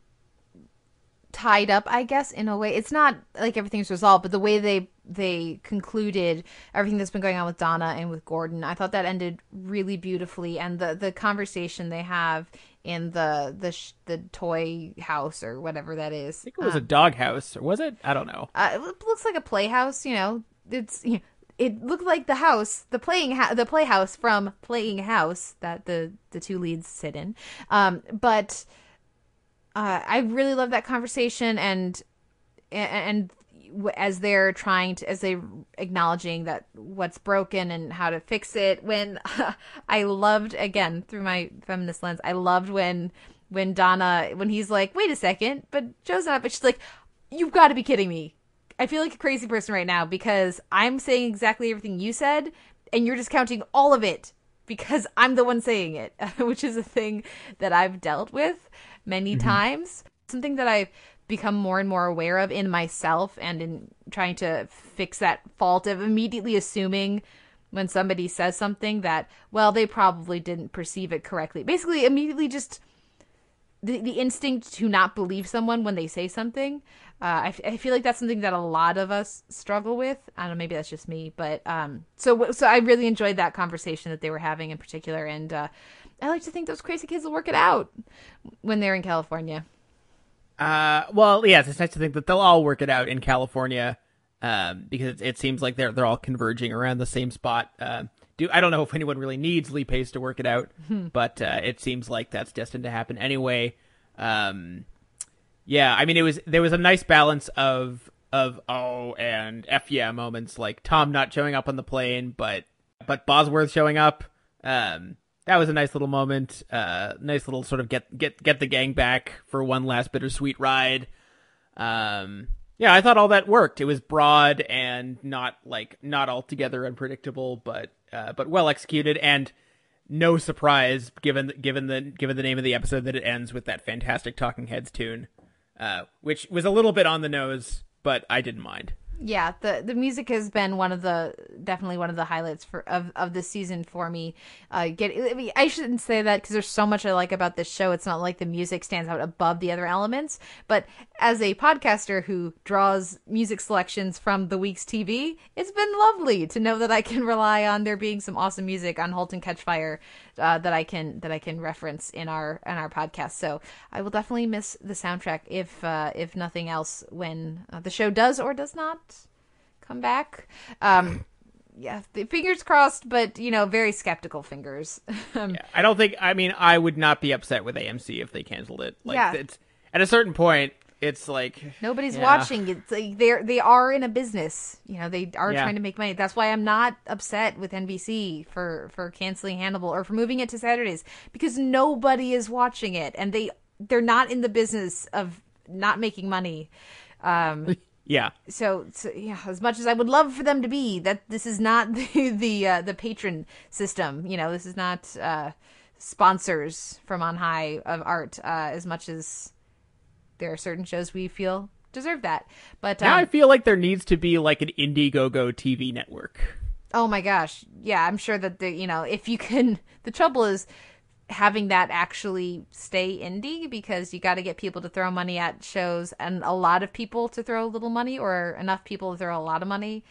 tied up, I guess, in a way. It's not like everything's resolved, but the way they they concluded everything that's been going on with Donna and with Gordon, I thought that ended really beautifully. And the the conversation they have in the the sh- the toy house or whatever that is. I think it was a doghouse, or was it? I don't know. Uh, it looks like a playhouse. You know, it's you know, it looked like the house, the playing ha- the playhouse from Playing House that the the two leads sit in. Um, but uh, I really love that conversation and and as they're trying to as they acknowledging that what's broken and how to fix it when i loved again through my feminist lens i loved when when donna when he's like wait a second but joe's not but she's like you've got to be kidding me i feel like a crazy person right now because i'm saying exactly everything you said and you're discounting all of it because i'm the one saying it which is a thing that i've dealt with many mm-hmm. times. Something that i've become more and more aware of in myself and in trying to fix that fault of immediately assuming when somebody says something that well they probably didn't perceive it correctly. Basically immediately just the, the instinct to not believe someone when they say something uh, I, f- I feel like that's something that a lot of us struggle with i don't know maybe that's just me but um so so i really enjoyed that conversation that they were having in particular and uh i like to think those crazy kids will work it out when they're in california Uh, well, yes, it's nice to think that they'll all work it out in California, um, because it, it seems like they're they're all converging around the same spot. Uh, do I don't know if anyone really needs Lee Pace to work it out, but uh, it seems like that's destined to happen anyway. Um, yeah, I mean, it was there was a nice balance of of oh and f yeah moments like Tom not showing up on the plane, but but Bosworth showing up. Um, that was a nice little moment. Uh, nice little sort of get get get the gang back for one last bittersweet ride. Um, yeah, I thought all that worked. It was broad and not like not altogether unpredictable, but uh, but well executed and no surprise given given the given the name of the episode that it ends with that fantastic Talking Heads tune, uh, which was a little bit on the nose, but I didn't mind. Yeah, the the music has been one of the definitely one of the highlights for of of the season for me. Uh, get I, mean, I shouldn't say that because there's so much I like about this show. It's not like the music stands out above the other elements, but as a podcaster who draws music selections from the week's TV, it's been lovely to know that I can rely on there being some awesome music on *Halt and Catch Fire* uh, that I can that I can reference in our in our podcast. So I will definitely miss the soundtrack if uh, if nothing else when uh, the show does or does not come back. Um, yeah, the fingers crossed, but you know, very skeptical fingers. um, Yeah, I don't think. I mean, I would not be upset with AMC if they canceled it. Like, Yeah. it's at a certain point, it's like Nobody's yeah. watching. It's like they're they are in a business. You know, they are Yeah. trying to make money. That's why I'm not upset with NBC for for canceling Hannibal or for moving it to Saturdays because nobody is watching it and they they're not in the business of not making money. Um Yeah, so, so yeah, as much as I would love for them to be, that this is not the the uh, the patron system. You know, this is not uh, sponsors from on high of art. Uh, as much as there are certain shows we feel deserve that, but now um, I feel like there needs to be like an Indiegogo TV network. Oh my gosh. Yeah, I'm sure that the you know, if you can the trouble is having that actually stay indie because you got to get people to throw money at shows and a lot of people to throw a little money or enough people to throw a lot of money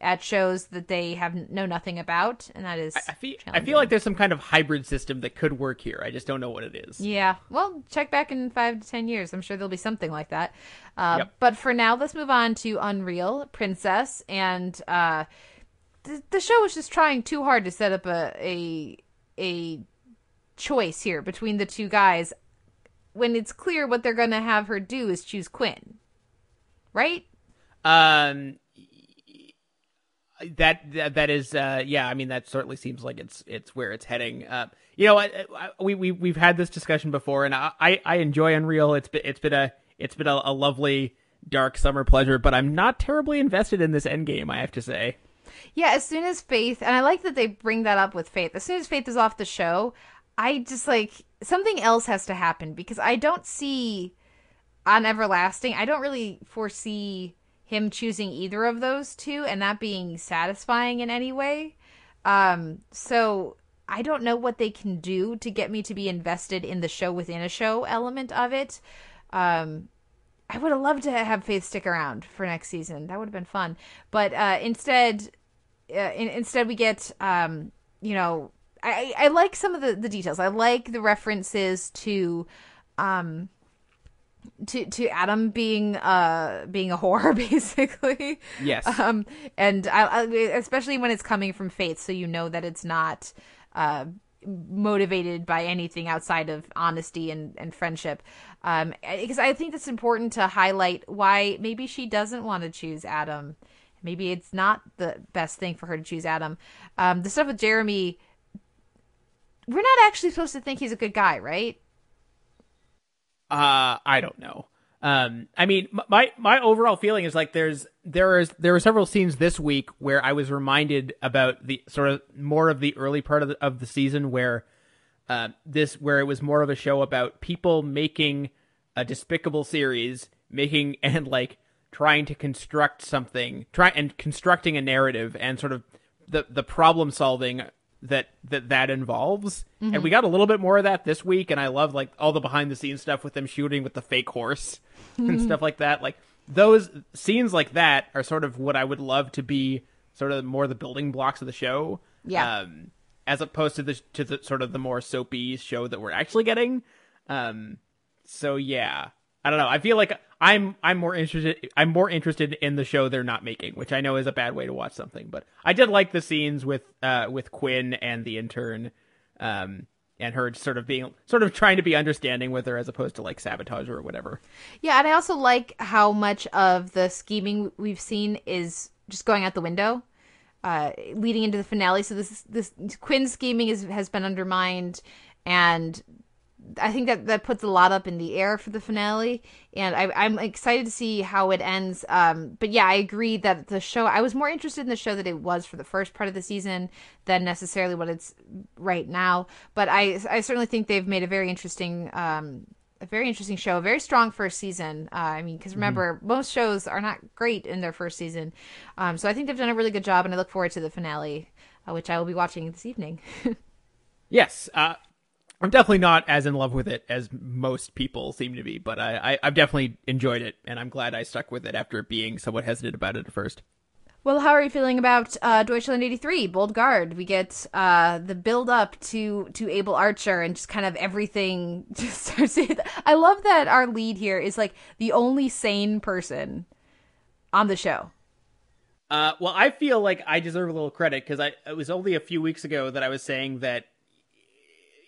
at shows that they have know nothing about and that is I feel I feel like there's some kind of hybrid system that could work here. I just don't know what it is. Yeah. Well, check back in five to ten years. I'm sure there'll be something like that. Uh, Yep. But for now, let's move on to Unreal Princess. And uh, the, the show is just trying too hard to set up a, a a choice here between the two guys when it's clear what they're going to have her do is choose Quinn. Right? Um, that that, that is uh yeah. I mean, that certainly seems like it's it's where it's heading. Uh, you know, I, I, we we we've had this discussion before, and I I I enjoy Unreal. It's been it's been a it's been a, a lovely dark summer pleasure, but I'm not terribly invested in this end game I have to say. Yeah, as soon as Faith, and I like that they bring that up with Faith. As soon as Faith is off the show, I just like something else has to happen because I don't see on Everlasting, I don't really foresee him choosing either of those two and that being satisfying in any way. Um, so I don't know what they can do to get me to be invested in the show within a show element of it. Um, I would have loved to have Faith stick around for next season. That would have been fun. But uh, instead, uh, in, instead we get, um, you know, I, I like some of the, the details. I like the references to, um, to to Adam being uh being a whore basically. Yes. Um, and I, I especially when it's coming from Faith, so you know that it's not uh motivated by anything outside of honesty and, and friendship um because i think it's important to highlight why maybe she doesn't want to choose adam maybe it's not the best thing for her to choose adam um the stuff with jeremy we're not actually supposed to think he's a good guy right Uh, I don't know. Um, I mean, my my overall feeling is like there's there is there were several scenes this week where I was reminded about the sort of more of the early part of the, of the season where uh, this where it was more of a show about people making a despicable series, making and like trying to construct something, try and constructing a narrative and sort of the the problem solving that that that involves. And we got a little bit more of that this week and I love like all the behind the scenes stuff with them shooting with the fake horse and stuff like that. Like those scenes like that are sort of what I would love to be sort of more the building blocks of the show. Yeah. Um as opposed to the to the sort of the more soapy show that we're actually getting. Um so yeah. I don't know. I feel like I'm I'm more interested I'm more interested in the show they're not making, which I know is a bad way to watch something, but I did like the scenes with uh with Quinn and the intern um and her sort of being sort of trying to be understanding with her as opposed to like sabotage or whatever. Yeah, and I also like how much of the scheming we've seen is just going out the window, uh, leading into the finale. So this this Quinn scheming is, has been undermined, and I think that that puts a lot up in the air for the finale, and I, I'm excited to see how it ends. Um, but yeah, I agree that the show. I was more interested in the show that it was for the first part of the season than necessarily what it's right now. But I, I certainly think they've made a very interesting, um, a very interesting show, a very strong first season. Uh, I mean, because remember, mm-hmm. most shows are not great in their first season, um, so I think they've done a really good job, and I look forward to the finale, uh, which I will be watching this evening. yes, uh, I'm definitely not as in love with it as most people seem to be, but I, I have definitely enjoyed it, and I'm glad I stuck with it after being somewhat hesitant about it at first. Well, how are you feeling about uh, Deutschland '83, Bold Guard? We get uh, the build up to to Able Archer and just kind of everything. Just I love that our lead here is like the only sane person on the show. Uh, well, I feel like I deserve a little credit because I it was only a few weeks ago that I was saying that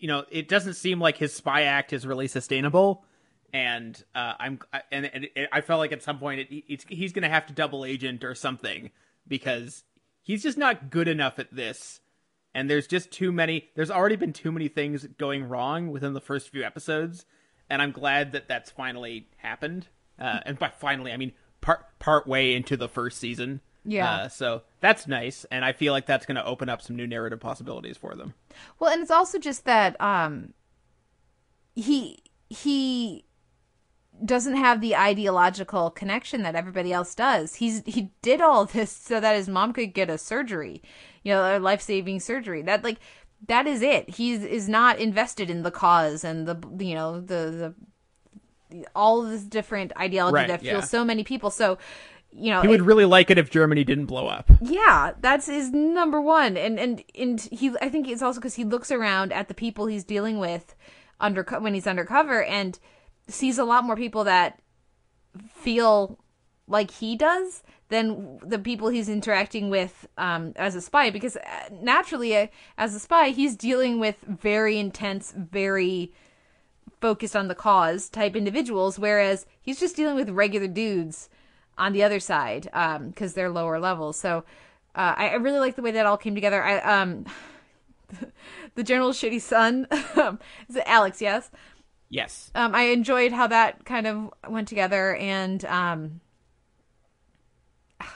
you know, it doesn't seem like his spy act is really sustainable. And uh, I'm and, and it, I felt like at some point it, he's going to have to double agent or something because he's just not good enough at this. And there's just too many. There's already been too many things going wrong within the first few episodes, and I'm glad that that's finally happened. Uh, and by finally, I mean part part way into the first season. Yeah. Uh, so that's nice, and I feel like that's going to open up some new narrative possibilities for them. Well, and it's also just that um, he he doesn't have the ideological connection that everybody else does. He's he did all this so that his mom could get a surgery, you know, a life saving surgery. That like that is it. He is not invested in the cause and the you know the the all this different ideology right, that yeah. fuels so many people. So you know, he would it, really like it if Germany didn't blow up. Yeah, that's his number one, and and and he. I think it's also because he looks around at the people he's dealing with under when he's undercover and sees a lot more people that feel like he does than the people he's interacting with um, as a spy because uh, naturally uh, as a spy he's dealing with very intense very focused on the cause type individuals whereas he's just dealing with regular dudes on the other side because um, they're lower levels. So uh, I, I, really like the way that all came together. I um, the general shitty son is it Alex? Yes. Yes. Um, I enjoyed how that kind of went together, and um, I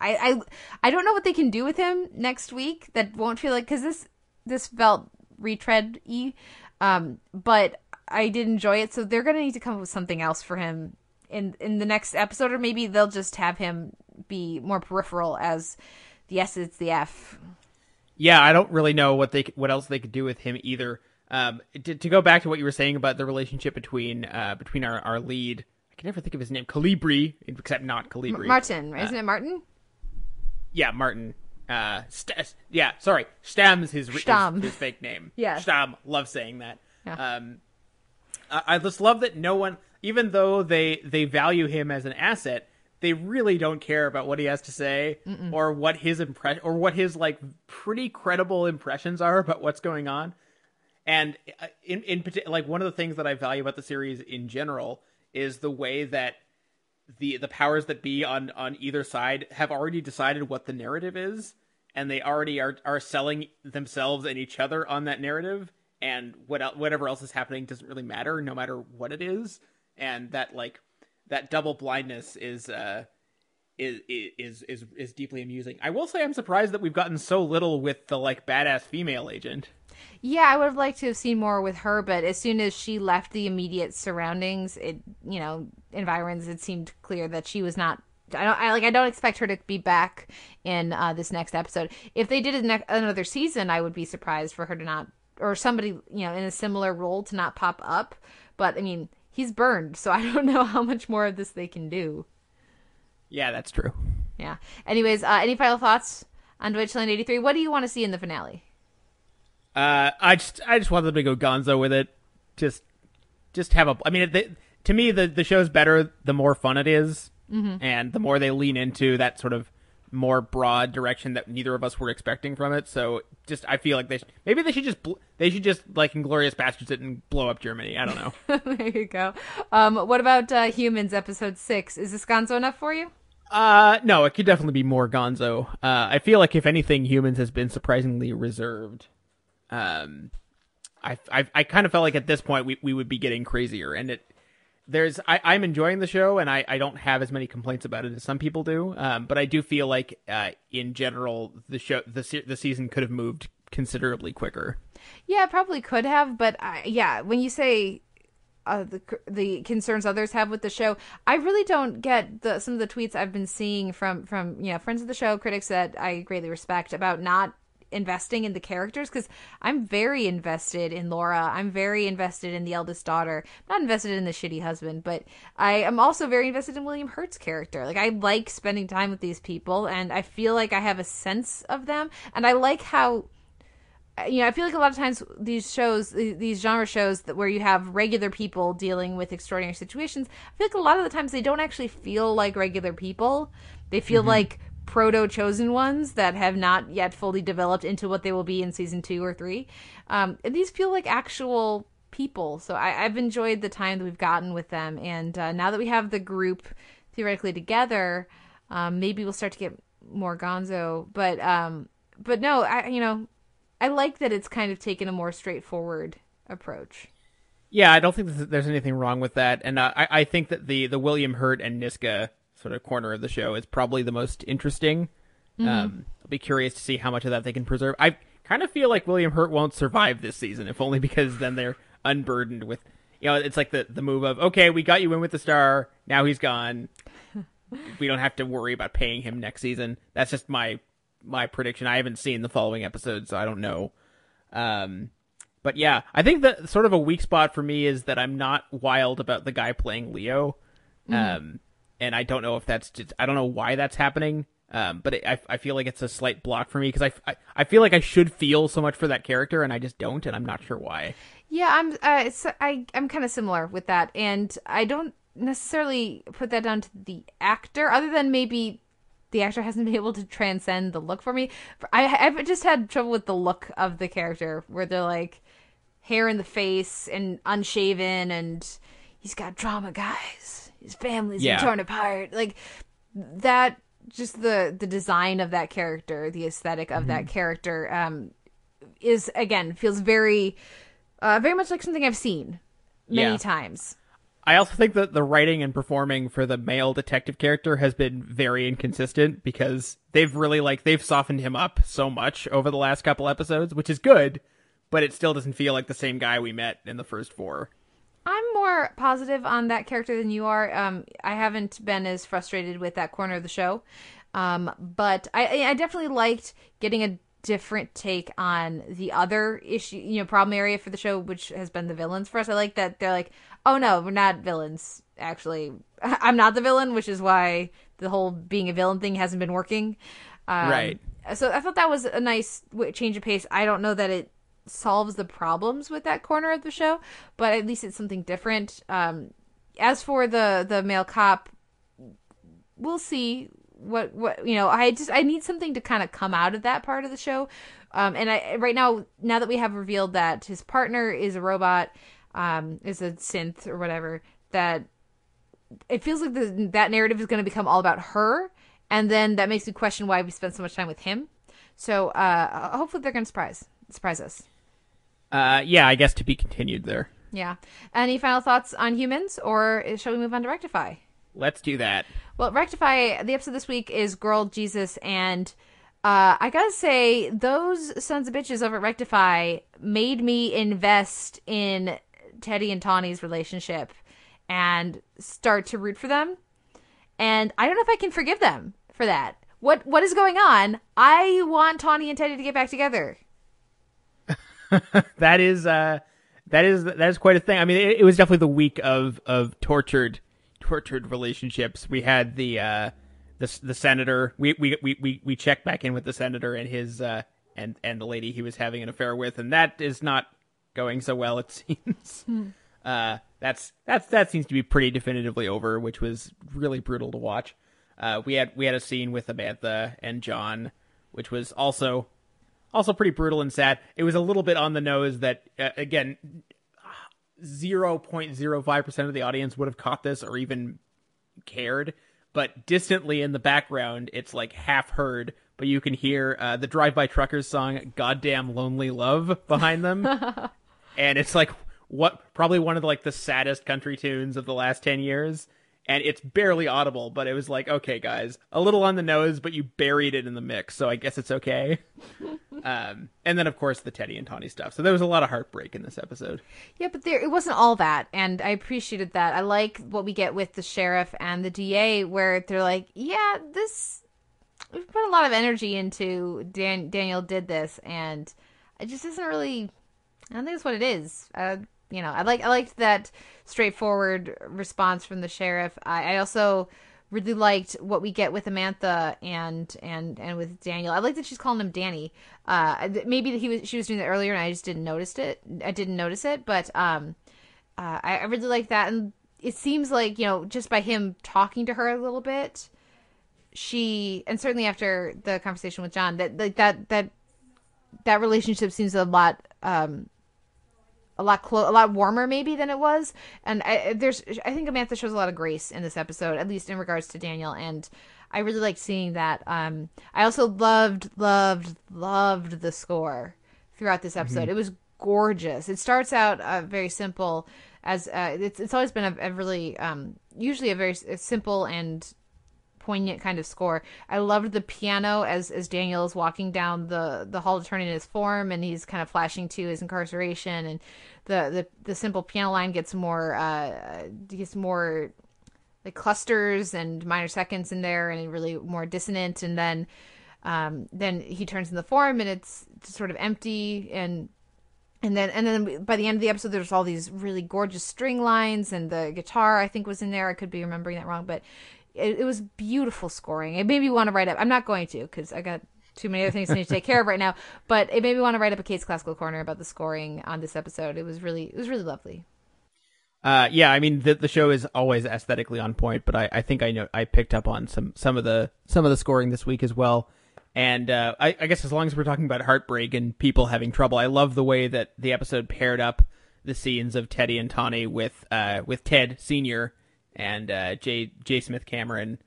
I I don't know what they can do with him next week that won't feel like because this this felt retread y, um, but I did enjoy it. So they're gonna need to come up with something else for him in in the next episode, or maybe they'll just have him be more peripheral as the S is the F. Yeah, I don't really know what they what else they could do with him either. Um, to, to go back to what you were saying about the relationship between uh, between our, our lead, I can never think of his name, Calibri, except not Calibri. Martin, uh, isn't it Martin? Yeah, Martin. Uh, St- yeah, sorry, Stamm's his, his, his fake name. Yeah, Stam. Love saying that. Yeah. Um, I, I just love that no one even though they they value him as an asset, they really don't care about what he has to say Mm-mm. or what his impression or what his like pretty credible impressions are about what's going on. And uh, in in like one of the things that I value about the series in general is the way that the the powers that be on on either side have already decided what the narrative is and they already are are selling themselves and each other on that narrative and what whatever else is happening doesn't really matter no matter what it is and that like that double blindness is uh is is is is deeply amusing. I will say I'm surprised that we've gotten so little with the like badass female agent. Yeah, I would have liked to have seen more with her, but as soon as she left the immediate surroundings, it you know environs, it seemed clear that she was not. I don't I, like. I don't expect her to be back in uh, this next episode. If they did ne- another season, I would be surprised for her to not, or somebody you know in a similar role to not pop up. But I mean, he's burned, so I don't know how much more of this they can do. Yeah, that's true. Yeah. Anyways, uh, any final thoughts on Deutschland 83? What do you want to see in the finale? Uh, I just I just want them to go Gonzo with it. Just just have a. I mean, they, to me the the show's better the more fun it is, Mhm. and the more they lean into that sort of more broad direction that neither of us were expecting from it. So just I feel like they sh- maybe they should just bl- they should just like Inglourious Basterds it and blow up Germany. I don't know. there you go. Um, what about uh, Humans episode six? Is this Gonzo enough for you? Uh, no, it could definitely be more Gonzo. Uh, I feel like if anything, Humans has been surprisingly reserved. Um, I, I, I kind of felt like at this point we, we would be getting crazier, and it there's I, I'm enjoying the show, and I, I don't have as many complaints about it as some people do. Um, but I do feel like uh, in general the show the se- the season could have moved considerably quicker. Yeah, probably could have, but I, yeah, when you say uh, the the concerns others have with the show, I really don't get the some of the tweets I've been seeing from from you know friends of the show, critics that I greatly respect about not investing in the characters because I'm very invested in Laura. I'm very invested in the eldest daughter. Not invested in the shitty husband, but I am also very invested in William Hurt's character. Like I like spending time with these people, and I feel like I have a sense of them, and I like how you know, I feel like a lot of times these shows, these genre shows that where you have regular people dealing with extraordinary situations, I feel like a lot of the times they don't actually feel like regular people. They feel Mhm. like proto chosen ones that have not yet fully developed into what they will be in season two or three. Um, these feel like actual people. So I, I've enjoyed the time that we've gotten with them. And uh, now that we have the group theoretically together, um, maybe we'll start to get more Gonzo. But um, but no, I you know I like that it's kind of taken a more straightforward approach. Yeah, I don't think there's anything wrong with that, and uh, I I think that the the William Hurt and Niska sort of corner of the show is probably the most interesting. Mhm. Um, I'll be curious to see how much of that they can preserve. I kind of feel like William Hurt won't survive this season, if only because then they're unburdened with, you know, it's like the the move of okay, we got you in with the star, now he's gone. we don't have to worry about paying him next season. That's just my my prediction. I haven't seen the following episode, so I don't know. Um, but yeah, I think that sort of a weak spot for me is that I'm not wild about the guy playing Leo. Mhm. Um, and I don't know if that's just, I don't know why that's happening. Um, but it, I, I feel like it's a slight block for me because I, I, I feel like I should feel so much for that character and I just don't, and I'm not sure why. Yeah, I'm uh, it's, I I'm kind of similar with that, and I don't necessarily put that down to the actor, other than maybe the actor hasn't been able to transcend the look for me. I I've just had trouble with the look of the character, where they're like hair in the face and unshaven, and he's got drama, guys. His family's Yeah. been torn apart, like that. Just the the design of that character, the aesthetic of that character, um, is again feels very, uh, very much like something I've seen many Yeah. times. I also think that the writing and performing for the male detective character has been very inconsistent because they've really like they've softened him up so much over the last couple episodes, which is good, but it still doesn't feel like the same guy we met in the first four. I'm more positive on that character than you are. Um, I haven't been as frustrated with that corner of the show, um, but I, I definitely liked getting a different take on the other issue, you know, problem area for the show, which has been the villains for us. I like that they're like, oh no, we're not villains. Actually, I'm not the villain, which is why the whole being a villain thing hasn't been working. Um, Right. So I thought that was a nice change of pace. I don't know that it solves the problems with that corner of the show, but at least it's something different. Um, as for the the male cop, we'll see what what you know. I just I need something to kind of come out of that part of the show. Um, and I right now now that we have revealed that his partner is a robot, um, is a synth or whatever, that it feels like the, that narrative is going to become all about her, and then that makes me question why we spent so much time with him. So uh, hopefully they're going to surprise surprise us. Uh, yeah, I guess to be continued there. Yeah. Any final thoughts on humans, or shall we move on to Rectify? Let's do that. Well, Rectify, the episode this week is Girl Jesus, and uh, I gotta say, those sons of bitches over at Rectify made me invest in Teddy and Tawney's relationship and start to root for them. And I don't know if I can forgive them for that. What what is going on? I want Tawny and Teddy to get back together. that is uh that is that is quite a thing. I mean, it, it was definitely the week of of tortured tortured relationships. We had the uh the the senator. We we we we, we checked back in with the senator and his uh and and the lady he was having an affair with, and that is not going so well. It seems. Uh, that's that's that seems to be pretty definitively over, which was really brutal to watch. Uh, we had we had a scene with Amantha and Jon, which was also also pretty brutal and sad. It was a little bit on the nose that uh, again, zero point zero five percent of the audience would have caught this or even cared. But distantly in the background, it's like half heard, but you can hear uh, the Drive By Truckers song "Goddamn Lonely Love" behind them, and it's like what probably one of the, like the saddest country tunes of the last ten years and it's barely audible, but it was like, okay, guys, a little on the nose, but you buried it in the mix, so I guess it's okay. um, and then, of course, the Teddy and Tawney stuff. So there was a lot of heartbreak in this episode. Yeah, but there it wasn't all that, and I appreciated that. I like what we get with the sheriff and the DA, where they're like, yeah, this we've put a lot of energy into Dan- Daniel did this, and it just isn't really. I don't think it's what it is. Uh, you know, I like I liked that straightforward response from the sheriff. I, I also really liked what we get with Amantha and and and with Daniel. I like that she's calling him Danny. Uh, maybe he was she was doing that earlier and I just didn't notice it. I didn't notice it, but um, uh, I, I really like that. And it seems like you know just by him talking to her a little bit, she and certainly after the conversation with Jon that like that that that relationship seems a lot um a lot clo- a lot warmer maybe than it was. And I, there's i think amantha shows a lot of grace in this episode at least in regards to daniel. And i really liked seeing that um i also loved loved loved the score throughout this episode. Mhm. it was gorgeous. It starts out uh, very simple as uh, it's, it's always been a, a really um usually a very s- simple and poignant kind of score. I loved the piano as as Daniel is walking down the the hall to turn in his form, and he's kind of flashing to his incarceration, and the the, the simple piano line gets more uh gets more like clusters and minor seconds in there, and really more dissonant, and then um then he turns in the form, and it's sort of empty and and then and then by the end of the episode there's all these really gorgeous string lines and the guitar i think was in there. I could be remembering that wrong but it, it was beautiful scoring. It made me want to write up i'm not going to because i got too many other things I need to take care of right now but it made me want to write up a kate's classical corner about the scoring on this episode. It was really it was really lovely. Uh, yeah, I mean the the show is always aesthetically on point, but I, I think I know I picked up on some some of the some of the scoring this week as well. And uh, I, I guess as long as we're talking about heartbreak and people having trouble, I love the way that the episode paired up the scenes of Teddy and Tawney with uh, with Ted Senior and uh, J J Smith Cameron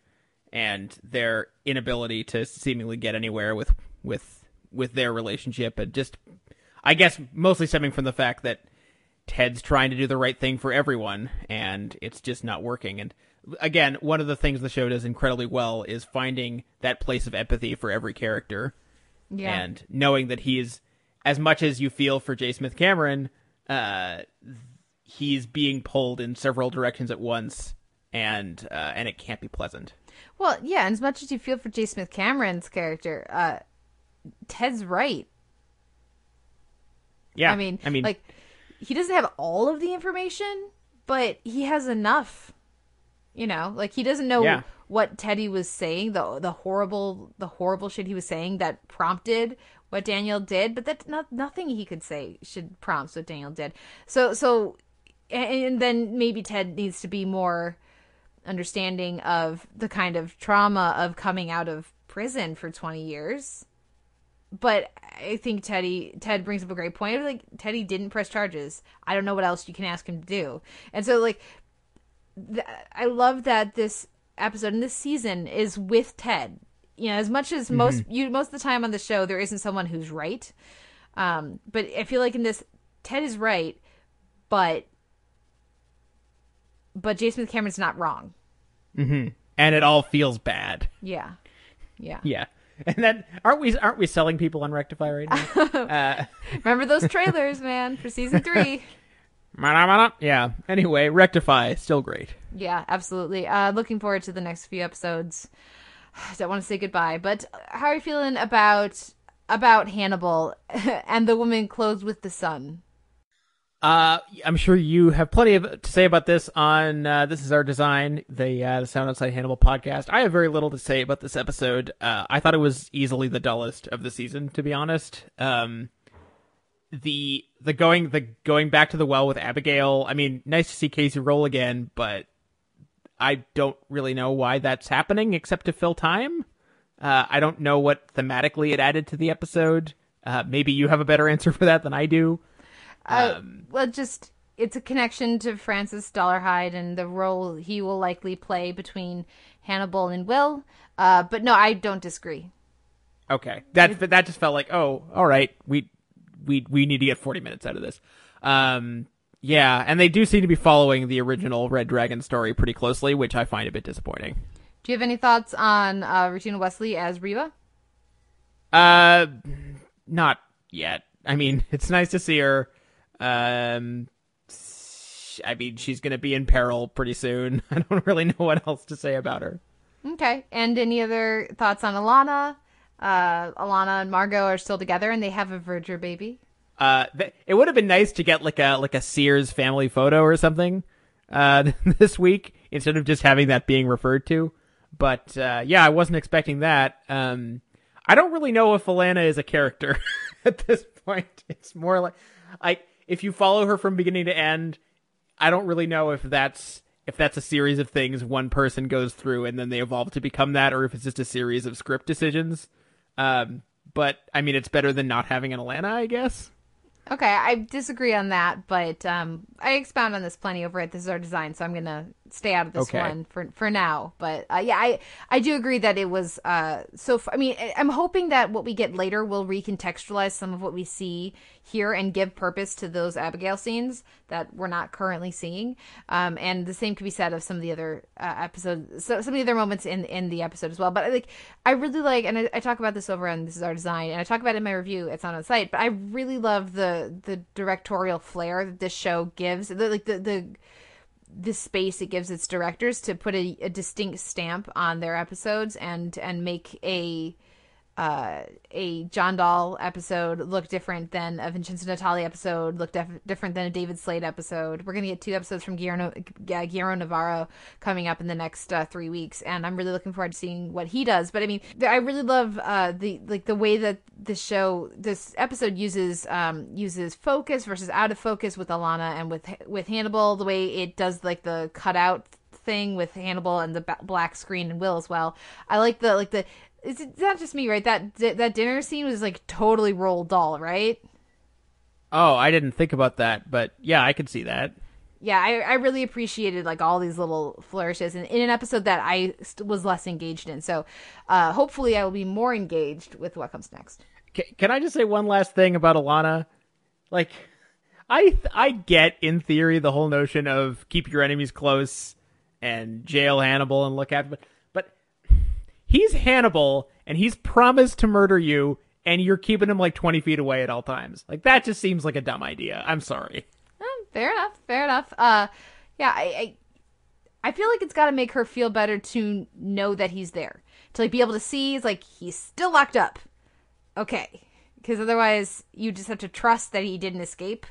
and their inability to seemingly get anywhere with with with their relationship and just I guess mostly stemming from the fact that Ted's trying to do the right thing for everyone, and it's just not working. And again, one of the things the show does incredibly well is finding that place of empathy for every character, Yeah. and knowing that he's as much as you feel for J. Smith Cameron, uh, he's being pulled in several directions at once, and uh, and it can't be pleasant. well yeah and as much as you feel for j smith cameron's character uh ted's right Yeah, I mean, I mean, like he doesn't have all of the information, but he has enough. You know, like he doesn't know Yeah. what Teddy was saying, the the horrible the horrible shit he was saying that prompted what Daniel did, but that not nothing he could say should prompt what Daniel did. So so and, and then maybe Ted needs to be more understanding of the kind of trauma of coming out of prison for 20 years but I think Teddy Ted brings up a great point. Like Teddy didn't press charges. I don't know what else you can ask him to do. And so like th- I love that this episode and this season is with Ted. You know, as much as most you most of the time on the show there isn't someone who's right. Um, but I feel like in this Ted is right, but but J. Smith Cameron's not wrong. Mm-hmm. and it all feels bad. Yeah. Yeah. Yeah, and then aren't we aren't we selling people on Rectify right now? uh, Remember those trailers, man, for season three. Yeah. Anyway, Rectify still great. Yeah, absolutely. Uh, looking forward to the next few episodes. I don't want to say goodbye, but how are you feeling about about Hannibal and the woman clothed with the sun? Uh, I'm sure you have plenty of to say about this on uh, this is our design, the uh, the Sound on Sight Hannibal podcast. I have very little to say about this episode. Uh, I thought it was easily the dullest of the season, to be honest. Um, the the going the going back to the well with Abigail. I mean, nice to see Kacey Rohl again, but I don't really know why that's happening except to fill time. Uh, I don't know what thematically it added to the episode. Uh, maybe you have a better answer for that than I do. Uh, Um, well, just it's a connection to Francis Dolarhyde and the role he will likely play between Hannibal and Will. Uh, but no, I don't disagree. Okay, that that just felt like oh, all right, we we we need to get forty minutes out of this. Um, yeah, and they do seem to be following the original Red Dragon story pretty closely, which I find a bit disappointing. Do you have any thoughts on uh, Rutina Wesley as Reba? Uh, not yet. I mean, it's nice to see her. Um, I mean, she's gonna be in peril pretty soon. I don't really know what else to say about her. Okay. And any other thoughts on Alana? Uh, Alana and Margot are still together, and they have a Verger baby. Uh, it would have been nice to get like a like a Sears family photo or something uh, this week instead of just having that being referred to. But uh, yeah, I wasn't expecting that. Um, I don't really know if Alana is a character at this point. It's more like like if you follow her from beginning to end, I don't really know if that's if that's a series of things one person goes through and then they evolve to become that, or if it's just a series of script decisions. Um, but I mean, it's better than not having an Alana, I guess. Okay, I disagree on that, but um, I expound on this plenty over at This Is Our Design, so I'm gonna stay out of this Okay. one for for now. But uh, yeah, I I do agree that it was uh so. F- I mean, I'm hoping that what we get later will recontextualize some of what we see here and give purpose to those Abigail scenes that we're not currently seeing. Um, and the same could be said of some of the other uh, episodes, so some of the other moments in in the episode as well. But like, I really like, and I, I talk about this over on This Is Our Design, and I talk about it in my review. It's not on site, but I really love the the directorial flair that this show gives. The, like the the the space it gives its directors to put a, a distinct stamp on their episodes and and make a uh, a John Dahl episode look different than a Vincenzo Natali episode, look def- different than a David Slade episode. We're going to get two episodes from Guillermo, Guillermo Navarro coming up in the next uh, three weeks, and I'm really looking forward to seeing what he does. But I mean, I really love uh, the like the way that this show, this episode uses um, uses focus versus out of focus with Alana and with with Hannibal. The way it does like the cutout thing with Hannibal and the black screen and Will as well. I like the like the it's, it's not just me, right? That that dinner scene was like totally Roald Dahl, right? Oh, I didn't think about that, but yeah, I could see that. Yeah, I, I really appreciated like all these little flourishes in, in an episode that I st- was less engaged in. So, uh, hopefully, I will be more engaged with what comes next. C- can I just say one last thing about Alana? Like, I I get in theory the whole notion of keep your enemies close and jail Hannibal and look after, but he's Hannibal and he's promised to murder you, and you're keeping him like twenty feet away at all times. Like that just seems like a dumb idea. I'm sorry. Eh, fair enough. Fair enough. Uh, yeah, I, I I feel like it's got to make her feel better to know that he's there. To like be able to see, he's like he's still locked up. Okay, because otherwise you just have to trust that he didn't escape,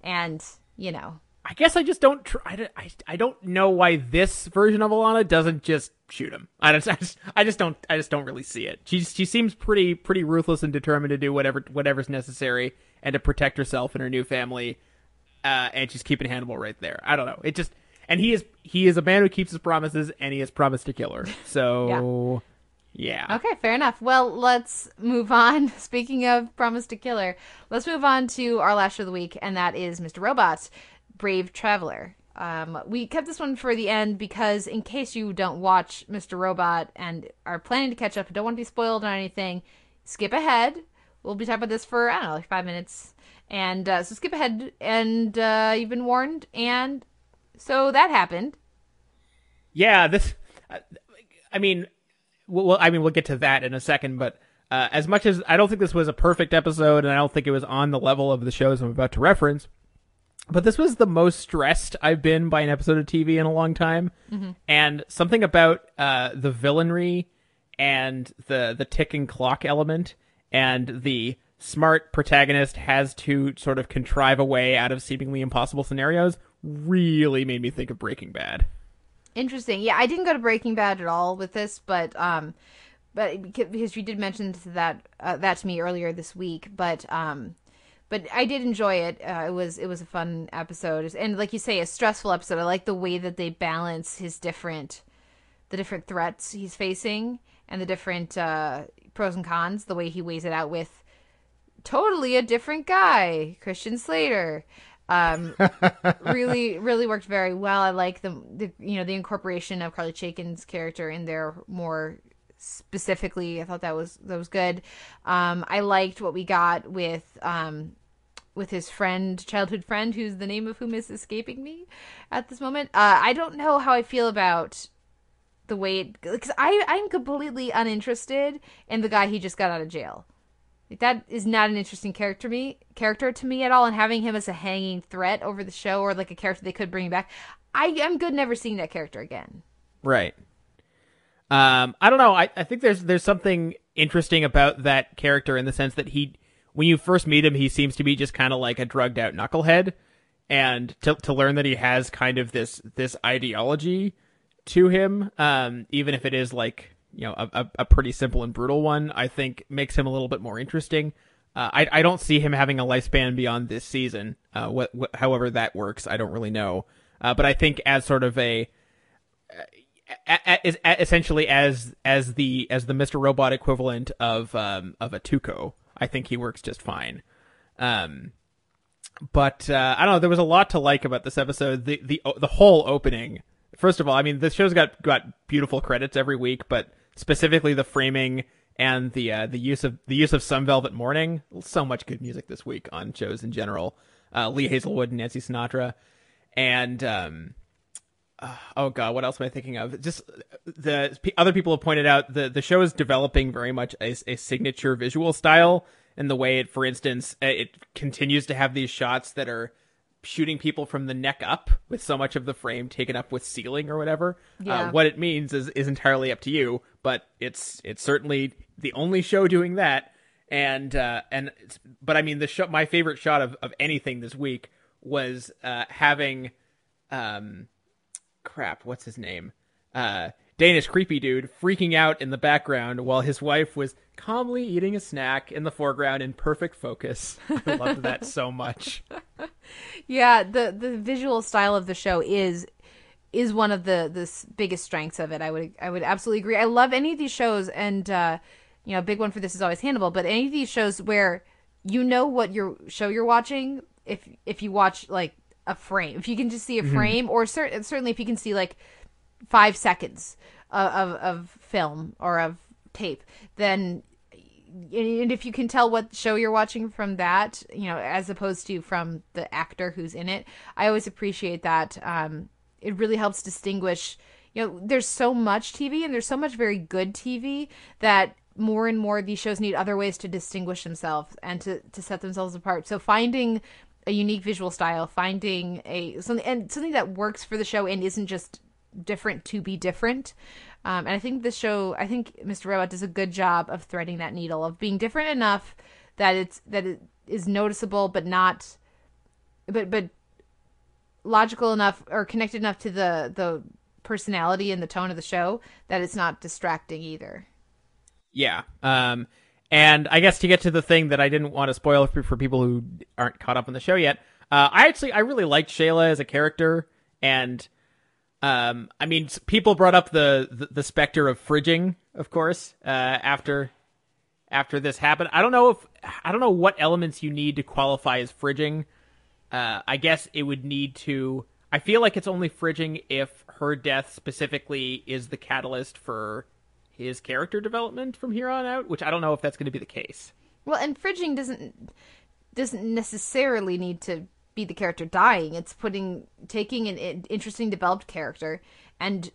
and you know. I guess I just don't. Tr- I, don't- I, I don't know why this version of Alana doesn't just shoot him. I just, I just I just don't I just don't really see it. She she seems pretty pretty ruthless and determined to do whatever whatever's necessary and to protect herself and her new family. Uh, and she's keeping Hannibal right there. I don't know. It just and he is he is a man who keeps his promises and he has promised to kill her. So yeah. Okay, fair enough. Well, let's move on. Speaking of Promise to Killer, let's move on to our last of the week, and that is Mr. Robot, Brave Traveler. Um, we kept this one for the end because, in case you don't watch Mr. Robot and are planning to catch up and don't want to be spoiled on anything, skip ahead. We'll be talking about this for, I don't know, like five minutes. And uh, so skip ahead, and uh, you've been warned. And so that happened. Yeah, this. uh, I mean, well, I mean, we'll get to that in a second. But uh, as much as I don't think this was a perfect episode, and I don't think it was on the level of the shows I'm about to reference, but this was the most stressed I've been by an episode of TV in a long time. And something about uh, the villainry and the the ticking clock element and the smart protagonist has to sort of contrive a way out of seemingly impossible scenarios really made me think of Breaking Bad. Interesting. Yeah, I didn't go to Breaking Bad at all with this, but um, but because you did mention that uh, that to me earlier this week, but um, but I did enjoy it. Uh, it was it was a fun episode, and like you say, a stressful episode. I like the way that they balance his different, the different threats he's facing, and the different uh, pros and cons. The way he weighs it out with totally a different guy, Christian Slater. Um, really, really worked very well. I like the, the you know the incorporation of Carly Chaikin's character in there more specifically. I thought that was that was good. Um, I liked what we got with um, with his friend, childhood friend, who's the name of whom is escaping me at this moment. Uh, I don't know how I feel about the way because I I'm completely uninterested in the guy he just got out of jail. Like that is not an interesting character me character to me at all, and having him as a hanging threat over the show or like a character they could bring back, I am good never seeing that character again. Right. Um, I don't know. I, I think there's there's something interesting about that character in the sense that he, when you first meet him, he seems to be just kind of like a drugged out knucklehead, and to to learn that he has kind of this this ideology to him, um, even if it is like you know a, a pretty simple and brutal one, I think makes him a little bit more interesting. Uh, I I don't see him having a lifespan beyond this season. Uh, what, what however that works, I don't really know. Uh, but I think as sort of a essentially as as the as the Mr. Robot equivalent of um of a Tuco. I think he works just fine. Um but uh, I don't know, there was a lot to like about this episode. The the the whole opening. First of all, I mean, the show's got got beautiful credits every week, but specifically the framing and the uh, the use of the use of Some Velvet Morning. So much good music this week on shows in general. Uh, Lee Hazlewood and Nancy Sinatra, and um, oh god, what else am I thinking of? Just the other people have pointed out the the show is developing very much a, a signature visual style, and the way it, for instance, uh, it continues to have these shots that are shooting people from the neck up with so much of the frame taken up with ceiling or whatever. Yeah. Uh, what it means is is entirely up to you, but it's it's certainly the only show doing that. And uh, and but I mean the show. My favorite shot of of anything this week was uh, having um crap, what's his name? Uh, Danish creepy dude freaking out in the background while his wife was calmly eating a snack in the foreground in perfect focus. I loved that so much. Yeah, the the visual style of the show is is one of the the biggest strengths of it. I would I would absolutely agree. I love any of these shows, and uh, you know, a big one for this is always Hannibal. But any of these shows where you know what your show you're watching if if you watch like a frame. If you can just see a Mm-hmm. frame, or cer- certainly if you can see like five seconds of, of, of film or of tape, then and if you can tell what show you're watching from that, you know, as opposed to from the actor who's in it, I always appreciate that. Um, it really helps distinguish. You know, there's so much TV and there's so much very good TV that more and more these shows need other ways to distinguish themselves and to, to set themselves apart. So finding a unique visual style, finding a something and something that works for the show and isn't just different to be different. Um, and I think this show, I think Mr. Robot does a good job of threading that needle of being different enough that it's that it is noticeable, but not, but but logical enough or connected enough to the the personality and the tone of the show that it's not distracting either. Yeah. Um, and I guess to get to the thing that I didn't want to spoil for, for people who aren't caught up on the show yet, uh, I actually I really liked Shayla as a character, and um, I mean people brought up the the, the specter of fridging, of course, uh, after after this happened. I don't know if I don't know what elements you need to qualify as fridging. Uh, I guess it would need to. I feel like it's only fridging if her death specifically is the catalyst for his character development from here on out, which I don't know if that's going to be the case. Well, and fridging doesn't doesn't necessarily need to be the character dying. It's putting taking an interesting developed character and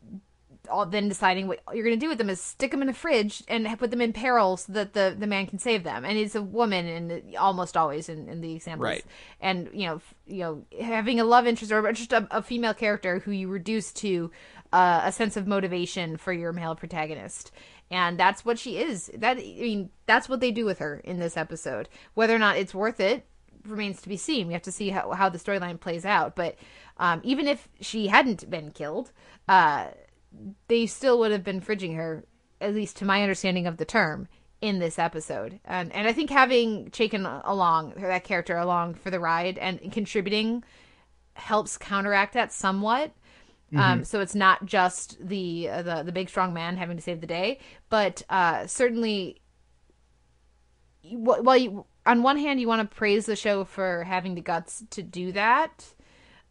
all, then deciding what you're going to do with them is stick them in a fridge and put them in peril so that the, the man can save them. And it's a woman, and almost always in, in the examples. Right. And you know, f- you know, having a love interest or just a, a female character who you reduce to uh, a sense of motivation for your male protagonist. And that's what she is. That I mean, that's what they do with her in this episode. Whether or not it's worth it remains to be seen. We have to see how, how the storyline plays out. But um, even if she hadn't been killed, uh, they still would have been fridging her, at least to my understanding of the term, in this episode. And and I think having Chaikin along that character along for the ride and contributing helps counteract that somewhat. Um, so it's not just the uh, the the big strong man having to save the day, but uh, certainly, while you on one hand you want to praise the show for having the guts to do that,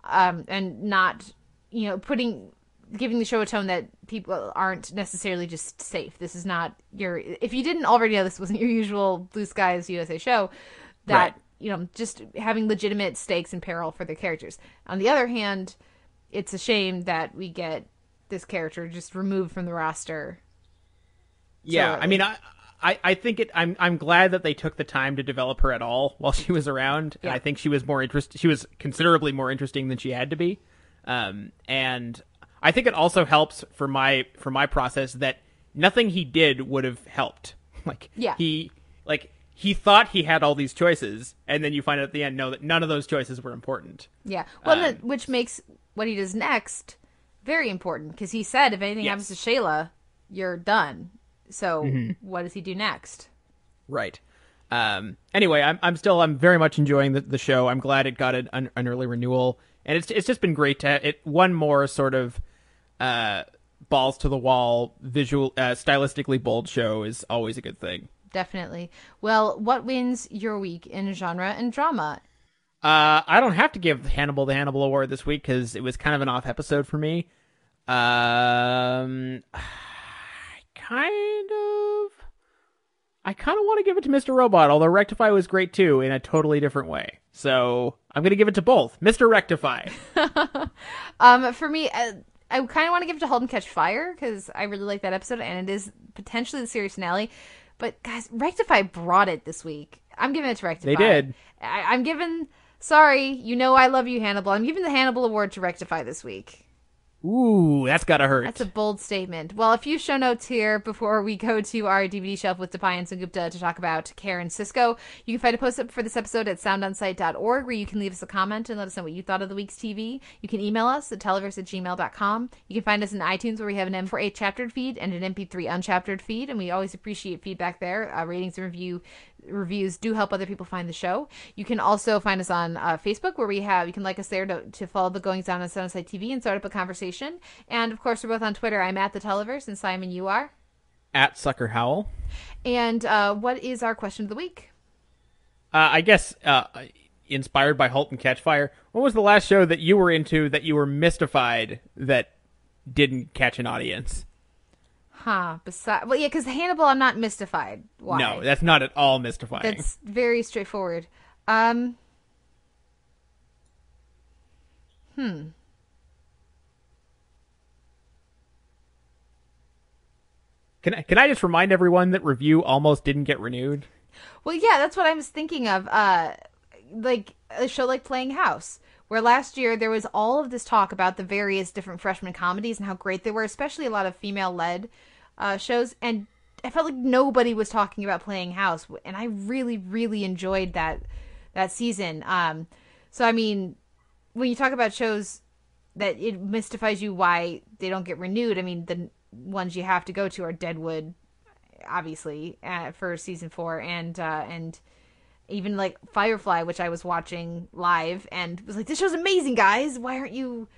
um, and not you know putting giving the show a tone that people aren't necessarily just safe. This is not your if you didn't already know this wasn't your usual Blue Skies USA show that Right. you know just having legitimate stakes and peril for their characters. On the other hand, it's a shame that we get this character just removed from the roster. Yeah, So- I mean, I, I, I think it. I'm, I'm glad that they took the time to develop her at all while she was around. And Yeah. I think she was more interest. She was considerably more interesting than she had to be. Um, and I think it also helps for my for my process that nothing he did would have helped. Like, Yeah. he like he thought he had all these choices, and then you find out at the end, no, that none of those choices were important. Yeah, well, Um, which makes what he does next very important because he said if anything happens to Shayla, you're done. So Mhm. what does he do next? Right. Um, anyway, I'm I'm still I'm very much enjoying the, the show. I'm glad it got an, an, early renewal, and it's it's just been great to it one more sort of uh, balls to the wall, visual, uh, stylistically bold show is always a good thing. Definitely. Well, what wins your week in genre and drama? Uh, I don't have to give Hannibal the Hannibal Award this week because it was kind of an off episode for me. Um, I kind of, I kind of want to give it to Mr. Robot, although Rectify was great too in a totally different way. So I'm gonna give it to both, Mr. Rectify. Um, for me, uh, I kind of want to give it to Halt and Catch Fire because I really like that episode and it is potentially the series finale. But guys, Rectify brought it this week. I'm giving it to Rectify. They did. I- I'm giving. Sorry, you know I love you, Hannibal. I'm giving the Hannibal Award to Rectify this week. Ooh, that's gotta hurt. That's a bold statement. Well, a few show notes here before we go to our DVD shelf with Deepayan Sengupta to talk about Karen Sisco. You can find a post up for this episode at soundonsight.org where you can leave us a comment and let us know what you thought of the week's TV. You can email us at televerse at gmail.com. You can find us in iTunes where we have an M4A chaptered feed and an MP3 unchaptered feed, and we always appreciate feedback there. Uh, ratings and review reviews do help other people find the show. You can also find us on uh, Facebook where we have you can like us there to, to follow the goings on on Sunnyside TV and start up a conversation. And of course, we're both on Twitter. I'm at the Televerse, and Simon, you are. At Sucker Howl. And uh, what is our question of the week? Uh, I guess uh, inspired by Halt and Catch Fire. What was the last show that you were into that you were mystified that didn't catch an audience? Huh? Besides, well, yeah, because Hannibal, I'm not mystified. Why? No, that's not at all mystifying. That's very straightforward. Um. Hmm. Can I, can I just remind everyone that review almost didn't get renewed? Well, yeah, that's what I was thinking of. Uh, like a show like Playing House, where last year there was all of this talk about the various different freshman comedies and how great they were, especially a lot of female-led uh, shows, and I felt like nobody was talking about Playing House, and I really, really enjoyed that that season. Um, so I mean, when you talk about shows that it mystifies you why they don't get renewed, I mean the ones you have to go to are Deadwood, obviously uh, for season four and uh and even like firefly which i was watching live and was like this show's amazing guys why aren't you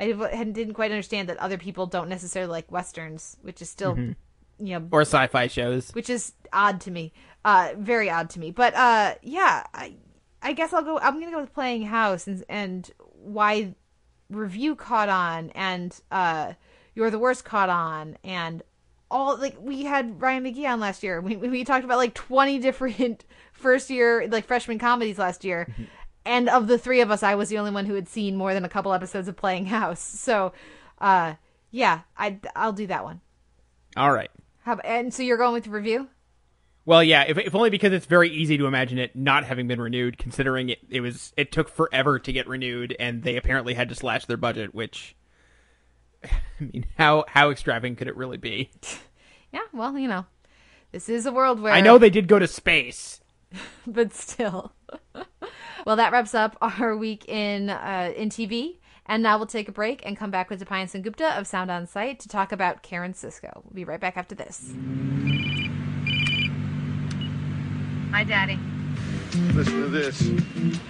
i didn't quite understand that other people don't necessarily like westerns which is still Mhm. you know Or sci-fi shows. which is odd to me uh very odd to me but uh yeah i i guess i'll go i'm gonna go with playing house and and why review caught on and uh you're the worst caught on and all like we had Ryan McGee on last year. We we talked about like 20 different first year like freshman comedies last year. And of the three of us, I was the only one who had seen more than a couple episodes of Playing House. So, uh yeah, I I'll do that one. All right. How, and so you're going with the review? Well, yeah, if, if only because it's very easy to imagine it not having been renewed, considering it, it was it took forever to get renewed, and they apparently had to slash their budget. Which, I mean, how how extravagant could it really be? Yeah, well, you know, this is a world where I know they did go to space. but still. Well, that wraps up our week in uh, in TV, and now we'll take a break and come back with Deepayan Sengupta of Sound on Sight to talk about Karen Sisco. We'll be right back after this. Hi, Daddy. Listen to this.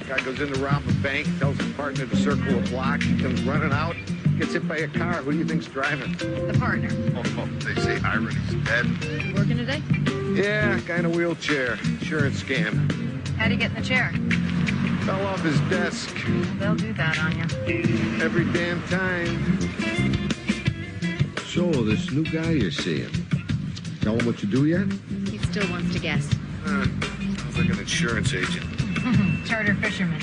Guy goes in to rob a bank, tells his partner to circle a block. He comes running out, gets hit by a car. Who do you think's driving? The partner. Oh, oh, they say irony's dead. You working today? Yeah, guy in a wheelchair. Insurance scam. How'd he get in the chair? Fell off his desk. They'll do that on you. Every damn time. So, this new guy you're seeing, tell him what you do yet? He still wants to guess. Uh, sounds like an insurance agent. Charter fisherman.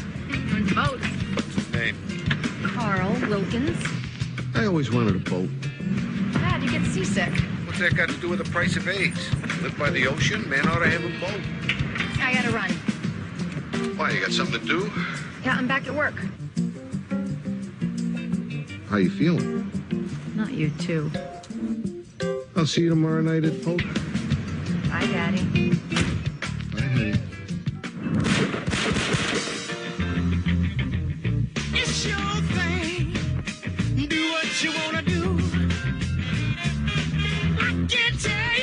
Owns a boat. What's his name? Carl Wilkins. I always wanted a boat. Dad, you get seasick. What's that got to do with the price of eggs? Live by the ocean, man ought to have a boat. I gotta run. Why, you got something to do? Yeah, I'm back at work. How you feeling? Not you, too. I'll see you tomorrow night at poker. Bye, Daddy. Bye, honey. It's your thing. Do what you wanna do. I can't tell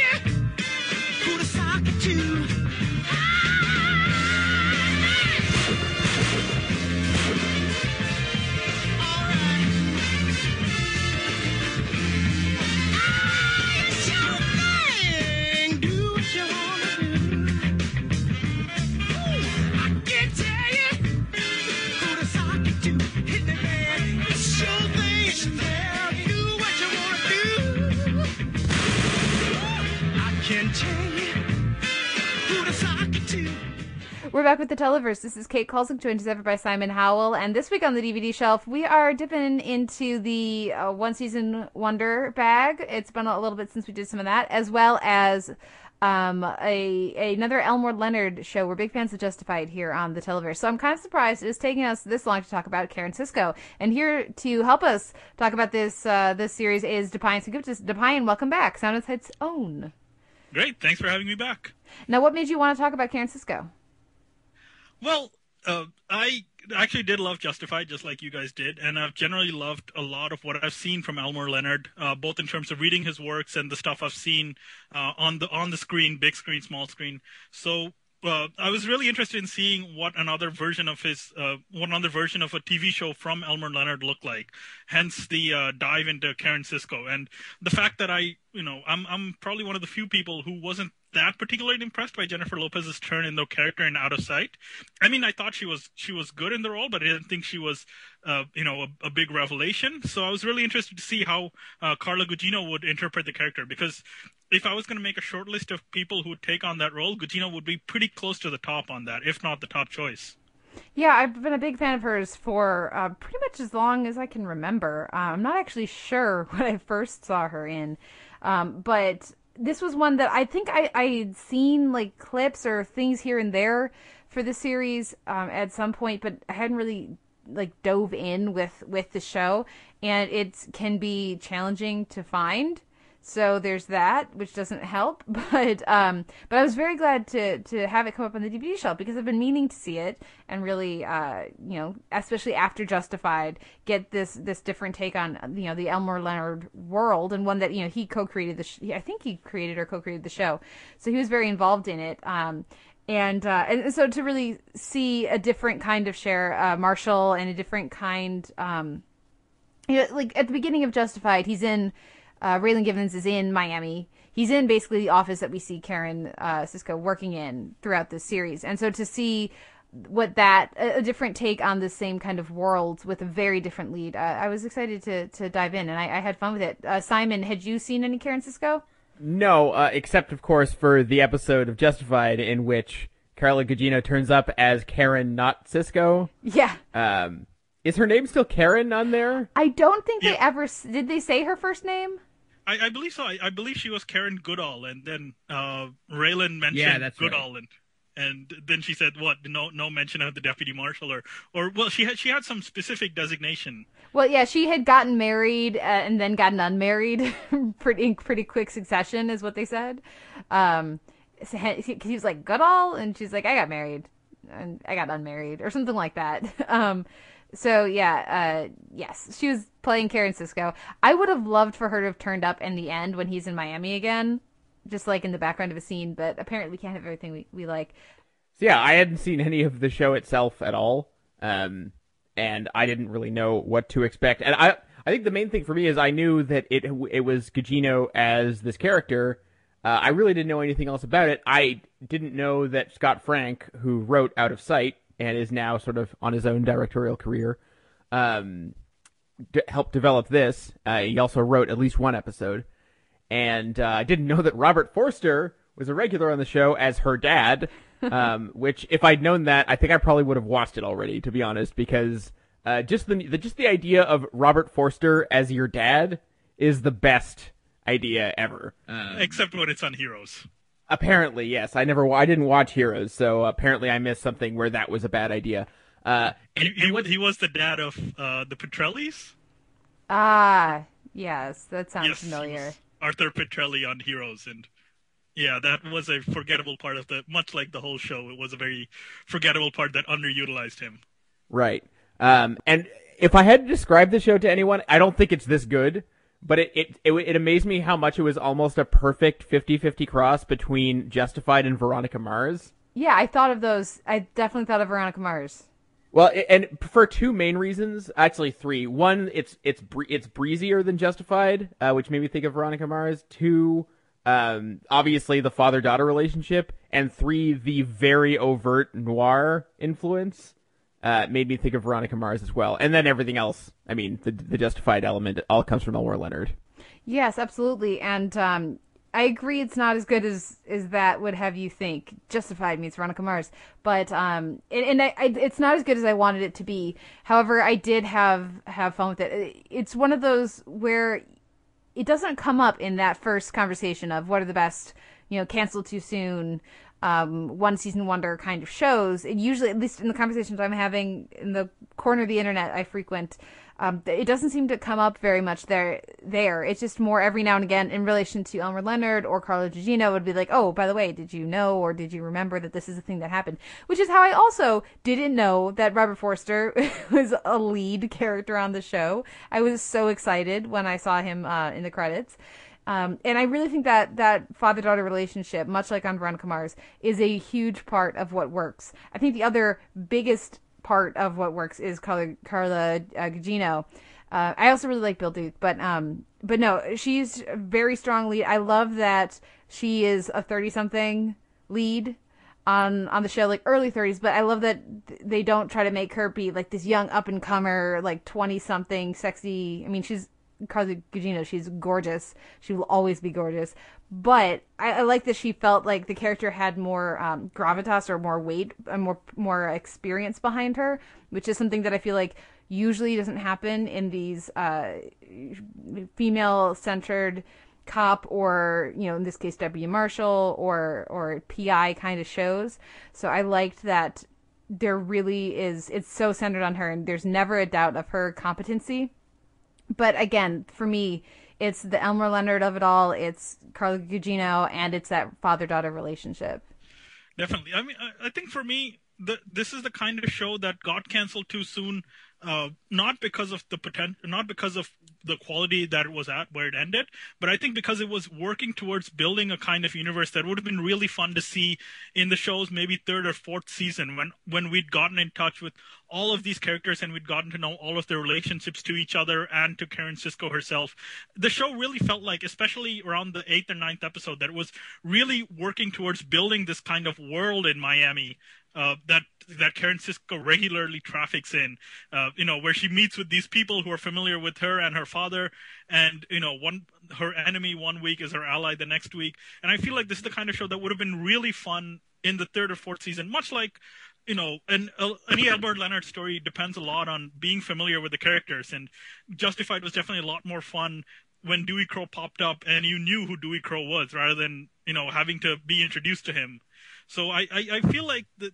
We're back with the Televerse. This is Kate Kulzick, joined as ever by Simon Howell. And this week on the DVD shelf, we are dipping into the uh, one season wonder bag. It's been a little bit since we did some of that, as well as um, a another Elmore Leonard show. We're big fans of Justified here on the Televerse. So I'm kind of surprised it's taking us this long to talk about Karen Sisco. And here to help us talk about this uh, this series is Deepayan Sengupta. Deepayan, welcome back. Sound on Sight's own. Great. Thanks for having me back. Now, what made you want to talk about Karen Sisco? Well, uh, I actually did love Justified, just like you guys did, and I've generally loved a lot of what I've seen from Elmore Leonard, uh, both in terms of reading his works and the stuff I've seen uh, on the on the screen, big screen, small screen. So. Uh, I was really interested in seeing what another version of his, uh, what another version of a TV show from Elmore Leonard looked like. Hence the uh, dive into Karen Sisco and the fact that I, you know, I'm I'm probably one of the few people who wasn't that particularly impressed by Jennifer Lopez's turn in the character in Out of Sight. I mean, I thought she was she was good in the role, but I didn't think she was, uh, you know, a, a, big revelation. So I was really interested to see how uh, Carla Gugino would interpret the character because if I was going to make a short list of people who would take on that role, Gugino would be pretty close to the top on that, if not the top choice. Yeah, I've been a big fan of hers for uh, pretty much as long as I can remember. Uh, I'm not actually sure what I first saw her in, um, but this was one that I think I I had seen like clips or things here and there for the series um, at some point, but I hadn't really like dove in with with the show, and it can be challenging to find. So there's that, which doesn't help. But um, but I was very glad to to have it come up on the DVD shelf because I've been meaning to see it and really, uh, you know, especially after Justified, get this this different take on you know the Elmore Leonard world and one that you know he co-created the. Sh- I think he created or co-created the show, so he was very involved in it. Um, and uh, and so to really see a different kind of share uh, Marshall and a different kind, um, you know, like at the beginning of Justified, he's in uh, Raylan Givens is in Miami. He's in basically the office that we see Karen uh, Sisco working in throughout this series. And so to see what that a, different take on the same kind of world with a very different lead, uh, I was excited to to dive in, and I, I had fun with it. Uh, Simon, had you seen any Karen Sisco? No, uh, except of course for the episode of Justified in which Carla Gugino turns up as Karen, not Sisco. Yeah. Um, is her name still Karen on there? I don't think yeah. they ever did. They say her first name. I, I believe so. I, I, believe she was Karen Goodall, and then uh, Raylan mentioned yeah, that's Goodall, right. and and then she said, "What? No, no mention of the deputy marshal, or or well, she had she had some specific designation." Well, yeah, she had gotten married uh, and then gotten unmarried, pretty pretty quick succession, is what they said. Um, he, he was like Goodall, and she's like, "I got married, and I got unmarried, or something like that." Um, so yeah, uh, yes, she was playing Karen Sisco. I would have loved for her to have turned up in the end when he's in Miami again, just like in the background of a scene. But apparently, we can't have everything we, we like. So yeah, I hadn't seen any of the show itself at all, um, and I didn't really know what to expect. And I, I think the main thing for me is I knew that it it was Gugino as this character. Uh, I really didn't know anything else about it. I didn't know that Scott Frank, who wrote Out of Sight and is now sort of on his own directorial career, um, d- helped develop this. Uh, he also wrote at least one episode, and uh, I didn't know that Robert Forster was a regular on the show as her dad. um, which, if I'd known that, I think I probably would have watched it already, to be honest, because uh, just the, the just the idea of Robert Forster as your dad is the best idea ever. Except when it's on Heroes. Apparently, yes. I never, I didn't watch Heroes, so apparently I missed something where that was a bad idea. Uh, He, he, was, he was the dad of uh, the Petrellis. Ah, yes, that sounds Yes. familiar. Arthur Petrelli on Heroes, and yeah, that was a forgettable part of the. Much like the whole show, it was a very forgettable part that underutilized him. Right. Um, and if I had to describe the show to anyone, I don't think it's this good, but it, it, it, it amazed me how much it was almost a perfect 50-50 cross between Justified and Veronica Mars. Yeah, I thought of those. I definitely thought of Veronica Mars. Well, and for two main reasons, actually three. One, it's it's it's breezier than Justified, uh, which made me think of Veronica Mars. Two, um, obviously the father daughter relationship, and three, the very overt noir influence uh, made me think of Veronica Mars as well. And then everything else. I mean, the the Justified element all comes from Elmore Leonard. Yes, absolutely. And um, I agree it's not as good as as that would have you think. Justified means Veronica Mars, but um, and, and I, I, it's not as good as I wanted it to be. However, I did have have fun with it. It's one of those where it doesn't come up in that first conversation of what are the best, you know, cancel too soon, um, one season wonder kind of shows. It usually, at least in the conversations I'm having in the corner of the internet I frequent, um, it doesn't seem to come up very much there. There, it's just more every now and again in relation to Elmore Leonard or Carla Gugino would be like, "Oh, by the way, did you know or did you remember that this is a thing that happened?" Which is how I also didn't know that Robert Forster was a lead character on the show. I was so excited when I saw him uh, in the credits. Um, and I really think that that father daughter relationship, much like on Veronica Mars, is a huge part of what works. I think the other biggest part of what works is Carla, Carla uh, Gugino. Uh, I also really like Bill Duke, but um, but no, she's very strong lead. I love that she is a thirty something lead on on the show, like early thirties. But I love that th- they don't try to make her be like this young up and comer, like twenty something, sexy. I mean, she's Carla Gugino. She's gorgeous. She will always be gorgeous. But I, I like that she felt like the character had more um, gravitas or more weight, and more more experience behind her, which is something that I feel like usually doesn't happen in these uh, female centered cop or you know in this case W Marshall or or PI kind of shows. So I liked that there really is it's so centered on her and there's never a doubt of her competency. But again, for me, it's the Elmore Leonard of it all. It's Carla Gugino and it's that father daughter relationship. Definitely. I mean, I, I think for me, the, this is the kind of show that got canceled too soon. Uh, not because of the potential, not because of the quality that it was at where it ended, but I think because it was working towards building a kind of universe that would have been really fun to see in the show's maybe third or fourth season when when we'd gotten in touch with all of these characters and we'd gotten to know all of their relationships to each other and to Karen Sisco herself. The show really felt like, especially around the eighth or ninth episode, that it was really working towards building this kind of world in Miami uh, that that Karen Sisco regularly traffics in. Uh, you know, where she meets with these people who are familiar with her and her father, and you know, one her enemy one week is her ally the next week. And I feel like this is the kind of show that would have been really fun in the third or fourth season, much like. You know, any Elmore Leonard story depends a lot on being familiar with the characters, and Justified was definitely a lot more fun when Dewey Crowe popped up and you knew who Dewey Crowe was, rather than you know having to be introduced to him. So I, I, I feel like that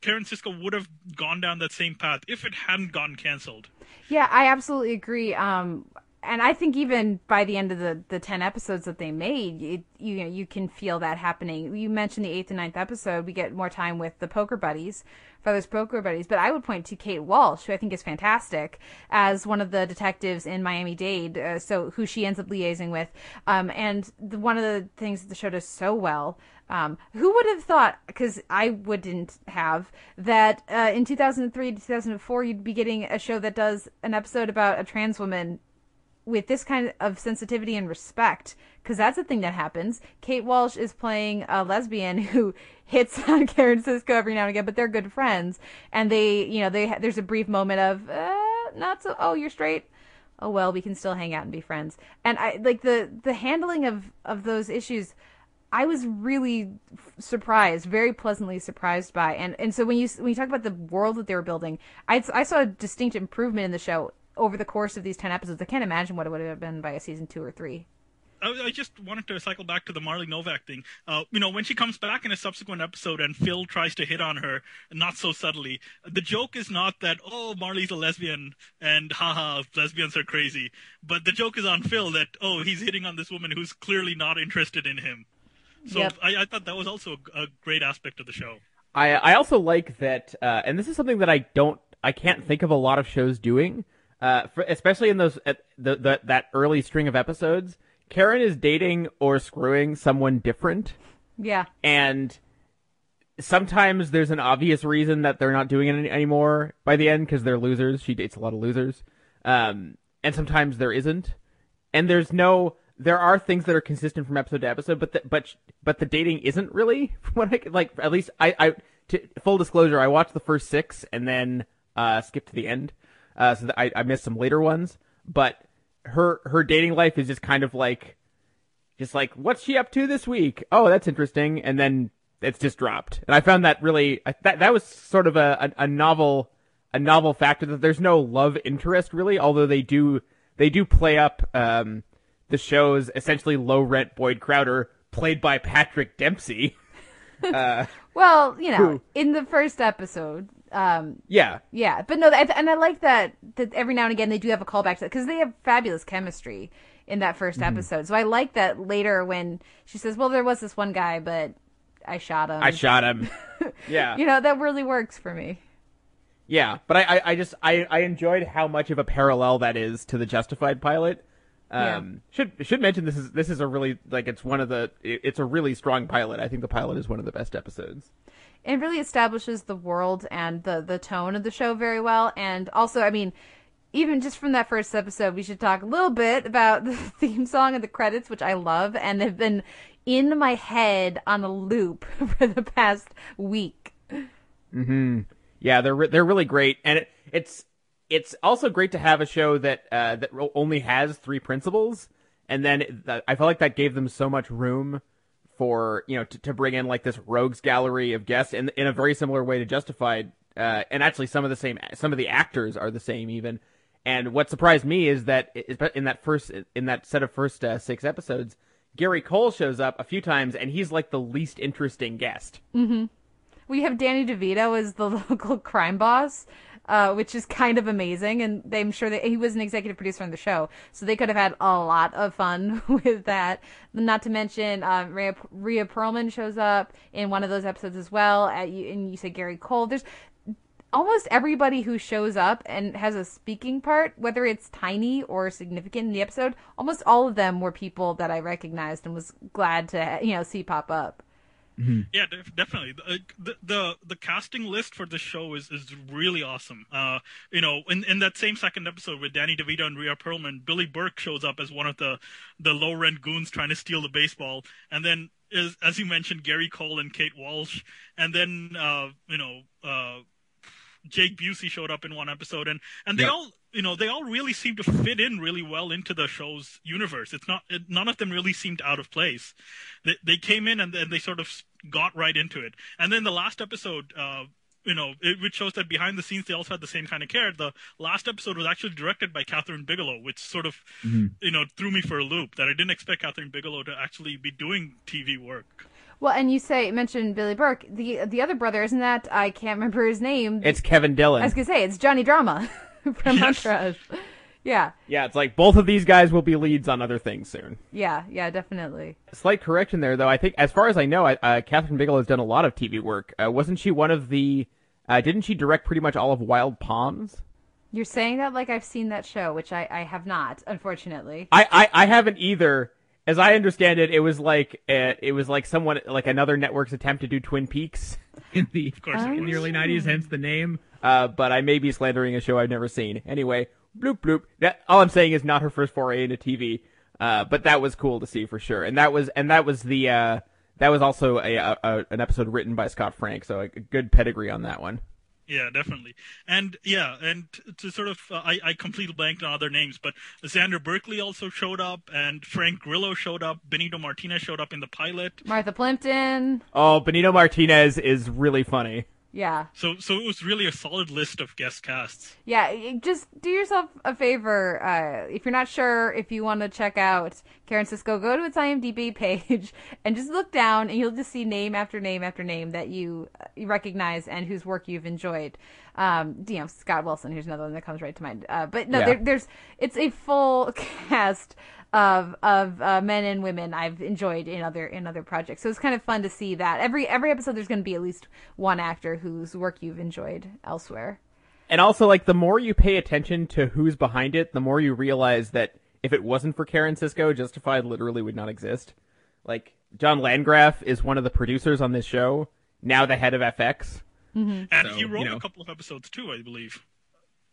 Karen Sisco would have gone down that same path if it hadn't gotten canceled. Yeah, I absolutely agree. Um, and I think even by the end of the, the ten episodes that they made, it, you know, you can feel that happening. You mentioned the eighth and ninth episode. We get more time with the poker buddies, Feathers Poker Buddies. But I would point to Kate Walsh, who I think is fantastic as one of the detectives in Miami Dade. Uh, so who she ends up liaising with. Um, and the, one of the things that the show does so well Um, who would have thought? Because I wouldn't have that uh, in 2003 to 2004 you'd be getting a show that does an episode about a trans woman with this kind of sensitivity and respect. Because that's a thing that happens. Kate Walsh is playing a lesbian who hits on Karen Sisco every now and again, but they're good friends, and they, you know, they there's a brief moment of uh, not so. Oh, you're straight oh well we can still hang out and be friends and i like the the handling of of those issues i was really surprised very pleasantly surprised by and and so when you when you talk about the world that they were building i i saw a distinct improvement in the show over the course of these 10 episodes i can't imagine what it would have been by a season 2 or 3 I, I just wanted to cycle back to the Marley Novak thing. Uh, you know, when she comes back in a subsequent episode and Phil tries to hit on her, not so subtly, the joke is not that, oh, Marley's a lesbian and haha, lesbians are crazy. But the joke is on Phil that, oh, he's hitting on this woman who's clearly not interested in him. So Yep. I, I thought that was also a, a great aspect of the show. I I also like that, uh, and this is something that I don't, I can't think of a lot of shows doing, uh, for, especially in those at the, the that early string of episodes. Karen is dating or screwing someone different, yeah and sometimes there's an obvious reason that they're not doing it any- anymore by the end because they're losers. She dates a lot of losers, um, and sometimes there isn't, and there's no. There are things that are consistent from episode to episode, but the, but but the dating isn't really from what I could- like. At least I I to, full disclosure, I watched the first six and then uh, skipped to the end, uh, so I, I missed some later ones. But her her dating life is just kind of like just like what's she up to this week oh that's interesting and then it's just dropped and i found that really that that was sort of a, a, a novel a novel factor that there's no love interest really although they do they do play up um the show's essentially low rent boyd crowder played by patrick dempsey uh well you know Who? in the first episode um yeah Yeah, but no, and I like that that every now and again they do have a callback to that because they have fabulous chemistry in that 1st Mm-hmm. episode. So I like that later when she says, "Well, there was this one guy, but I shot him." i shot him yeah You know that really works for me. Yeah, but I, I, I just I, I enjoyed how much of a parallel that is to the Justified pilot. Um, should should mention this is this is a really like it's one of the it- it's a really strong pilot. I think the pilot is one of the best episodes. It really establishes the world and the the tone of the show very well. And also, I mean, even just from that first episode, we should talk a little bit about the theme song and the credits, which I love and they've been in my head on a loop for the past week. hmm Yeah, they're re- they're really great, and it, it's it's also great to have a show that uh, that only has three principals, and then I felt like that gave them so much room for you know to, to bring in like this rogues gallery of guests in in a very similar way to Justified, uh, and actually some of the same some of the actors are the same even. And what surprised me is that in that first in that set of first uh, six episodes, Gary Cole shows up a few times, and he's like the least interesting guest. hmm We have Danny DeVito as the local crime boss, uh, which is kind of amazing. And I'm sure that he was an executive producer on the show, so they could have had a lot of fun with that. Not to mention, um, Rhea, Rhea Perlman shows up in one of those episodes as well. At and you said Gary Cole. There's almost everybody who shows up and has a speaking part, whether it's tiny or significant in the episode. Almost all of them were people that I recognized and was glad to you know see pop up. Yeah, def- definitely. The, the the casting list for this show is is really awesome. Uh, you know, in in that same second episode with Danny DeVito and Rhea Perlman, Billy Burke shows up as one of the the low rent goons trying to steal the baseball, and then is, as you mentioned, Gary Cole and Kate Walsh, and then uh, you know. Uh, Jake Busey showed up in one episode, and and they Yep. all you know they all really seem to fit in really well into the show's universe. It's not it, none of them really seemed out of place. They they came in and then they sort of got right into it. And then the last episode, uh, you know, it, which shows that behind the scenes they also had the same kind of care. The last episode was actually directed by Kathryn Bigelow, which sort of you know threw me for a loop. That I didn't expect Kathryn Bigelow to actually be doing TV work. Well, and you say mentioned Billy Burke. The the other brother isn't that I can't remember his name. It's Kevin Dillon. I was gonna say it's Johnny Drama from Yes. Entourage. Yeah, Yeah, it's like both of these guys will be leads on other things soon. yeah, yeah, definitely. Slight correction there, though. I think, as far as I know, I- uh, Kathryn Bigelow has done a lot of TV work. Uh, wasn't she one of the? Uh, didn't she direct pretty much all of Wild Palms? You're saying that like I've seen that show, which I, I have not, unfortunately. I, I, I haven't either. as I understand it, it was like uh, it was like someone like another network's attempt to do Twin Peaks in the Of course, in the early '90s, hence the name. Uh, but I may be slandering a show I've never seen. Anyway, bloop bloop. That, all I'm saying is not her first foray into TV. Uh, but that was cool to see for sure, and that was and that was the uh, that was also a, a, a an episode written by Scott Frank, so a good pedigree on that one. Yeah, definitely. And yeah, and to sort of, uh, I, I completely blanked on other names, but Xander Berkeley also showed up, and Frank Grillo showed up, Benito Martinez showed up in the pilot. Martha Plimpton. Oh, Benito Martinez is really funny. Yeah. So, so it was really a solid list of guest casts. Yeah, just do yourself a favor. Uh, if you're not sure if you want to check out Karen Sisco, go to its IMDb page and just look down, and you'll just see name after name after name that you, uh, you recognize and whose work you've enjoyed. Um, you know, Scott Wilson. Here's another one that comes right to mind. Uh, but no, Yeah. there, there's it's a full cast of of uh, men and women I've enjoyed in other in other projects. So it's kind of fun to see that every every episode there's going to be at least one actor whose work you've enjoyed elsewhere. And also, like, the more you pay attention to who's behind it, the more you realize that if it wasn't for Karen Sisco, Justified literally would not exist. Like, John Landgraf is one of the producers on this show, now the head of FX. Mm-hmm. And So, he wrote you know. a couple of episodes too, I believe.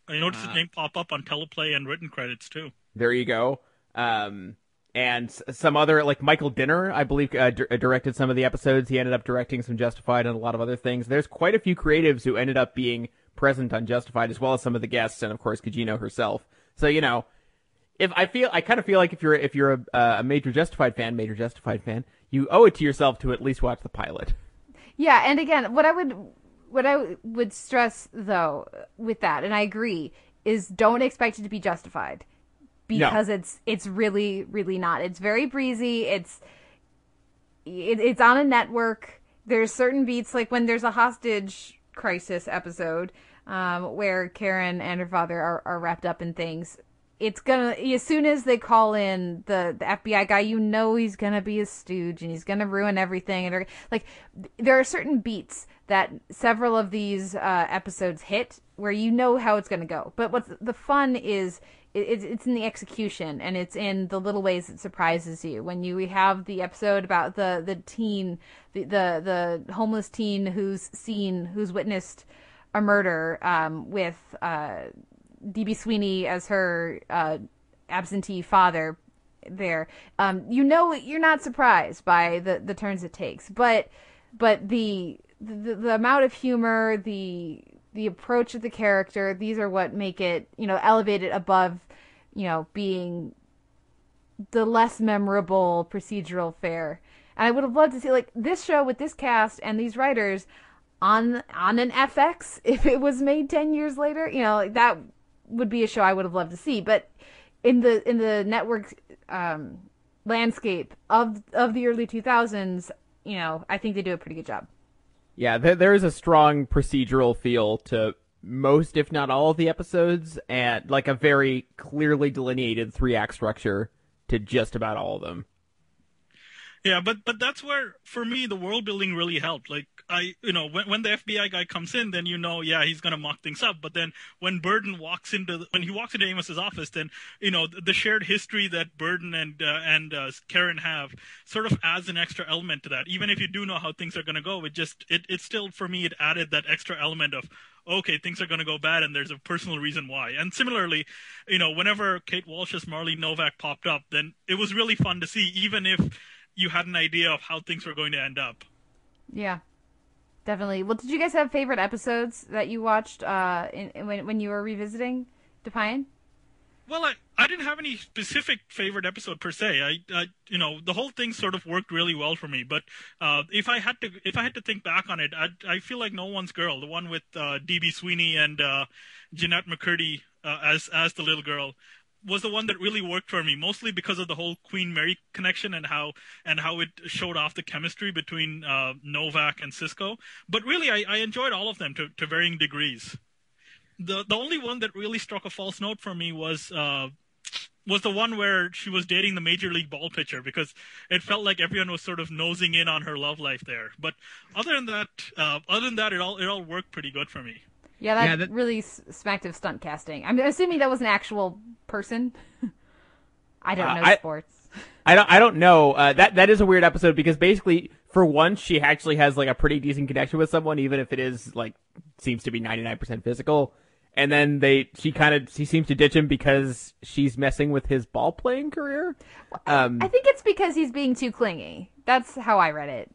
I noticed Uh, his name pop up on teleplay and written credits too. There you go. Um, and some other, like, Michael Dinner, I believe, uh, di- directed some of the episodes. He ended up directing some Justified and a lot of other things. There's quite a few creatives who ended up being present on Justified, as well as some of the guests, and of course, Gugino herself. So, you know, if I feel, I kind of feel like if you're if you're a, uh, a major Justified fan, major Justified fan, you owe it to yourself to at least watch the pilot. Yeah, and again, what I would what I would stress though with that, and I agree, is don't expect it to be justified because it's it's really really not. It's very breezy. It's it, it's on a network. There's certain beats like when there's a hostage crisis episode um, where Karen and her father are, are wrapped up in things. It's gonna as soon as they call in the, the FBI guy, you know he's gonna be a stooge and he's gonna ruin everything. And like there are certain beats that several of these uh, episodes hit where you know how it's gonna go. But what's the fun is it's it's in the execution and it's in the little ways it surprises you. When you we have the episode about the the teen, the the, the homeless teen who's seen, who's witnessed a murder um, with uh, DB Sweeney as her uh, absentee father there. Um, you know you're not surprised by the, the turns it takes, but but the, the the amount of humor, the the approach of the character, these are what make it you know elevated above you know being the less memorable procedural fare. And I would have loved to see like this show with this cast and these writers on on an FX if it was made 10 years later, you know, like that would be a show I would have loved to see, but in the in the network um landscape of of the early 2000s, you know, I think they do a pretty good job. Yeah, there, there is a strong procedural feel to most, if not all, of the episodes, and like a very clearly delineated three act structure to just about all of them. Yeah, but but that's where for me the world building really helped. Like I, you know, when when the FBI guy comes in, then you know, yeah, he's gonna muck things up. But then when Burden walks into when he walks into Amos's office, then you know the, the shared history that Burden and uh, and uh, Karen have sort of adds an extra element to that. Even if you do know how things are gonna go, it just it it still for me it added that extra element of okay, things are going to go bad, and there's a personal reason why. And similarly, you know, whenever Kate Walsh's Marley Novak popped up, then it was really fun to see, even if you had an idea of how things were going to end up. Yeah. Definitely. Well, did you guys have favorite episodes that you watched uh in, in- when when you were revisiting Deepayan? Well, I, I didn't have any specific favorite episode per se. I, I you know the whole thing sort of worked really well for me. But uh, if I had to if I had to think back on it, I I feel like No One's Girl, the one with uh, DB Sweeney and uh, Jennette McCurdy uh, as as the little girl, was the one that really worked for me. Mostly because of the whole Queen Mary connection and how and how it showed off the chemistry between uh, Novak and Sisco. But really, I, I enjoyed all of them to to varying degrees the the only one that really struck a false note for me was uh was the one where she was dating the major league ball pitcher because it felt like everyone was sort of nosing in on her love life there. But other than that, uh, other than that, it all it all worked pretty good for me. Yeah, that, Yeah, that- really smacked of stunt casting. I'm assuming that was an actual person. I don't Uh, know I- sports. I don't. I don't know. Uh, that that is a weird episode because basically, for once, she actually has like a pretty decent connection with someone, even if it is like seems to be ninety nine percent physical. And then they, she kind of, she seems to ditch him because she's messing with his ball playing career. Um, I think it's because he's being too clingy. That's how I read it.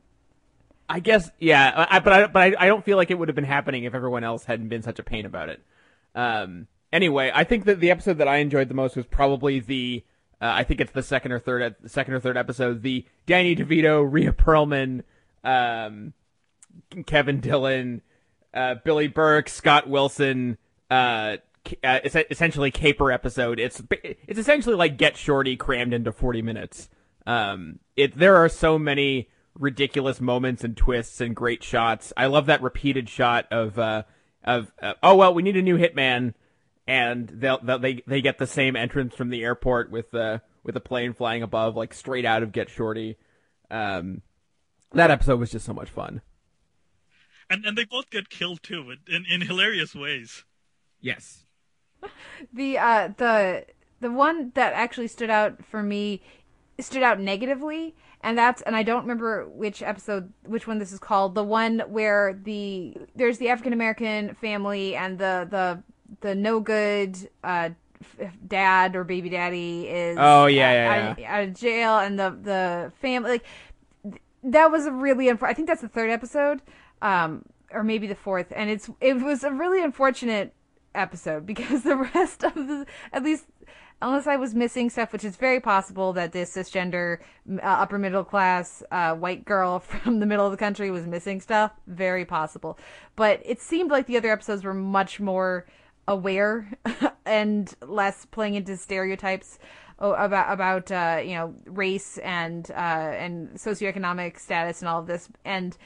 I guess, yeah, I, but I, but I, I don't feel like it would have been happening if everyone else hadn't been such a pain about it. Um, anyway, I think that the episode that I enjoyed the most was probably the, uh, I think it's the second or third, second or third episode, the Danny DeVito, Rhea Perlman, um, Kevin Dillon, uh, Billy Burke, Scott Wilson, uh, uh, essentially caper episode. It's it's essentially like Get Shorty crammed into forty minutes. Um, it there are so many ridiculous moments and twists and great shots. I love that repeated shot of uh of uh, oh well we need a new hitman, and they'll, they'll, they they get the same entrance from the airport with uh with a plane flying above like straight out of Get Shorty. Um, that episode was just so much fun. And and they both get killed too in in hilarious ways. Yes. The uh the the one that actually stood out for me stood out negatively and that's and I don't remember which episode which one this is called the one where the there's the African American family and the the the no good uh dad or baby daddy is oh yeah, yeah, out, yeah. Out, of jail and the the family like that was a really unfor- I think that's the third episode um or maybe the fourth and it's it was a really unfortunate episode because the rest of the at least unless I was missing stuff, which is very possible that this cisgender uh, upper middle class uh, white girl from the middle of the country was missing stuff. Very possible, but it seemed like the other episodes were much more aware and less playing into stereotypes about about uh, you know race and uh, and socioeconomic status and all of this and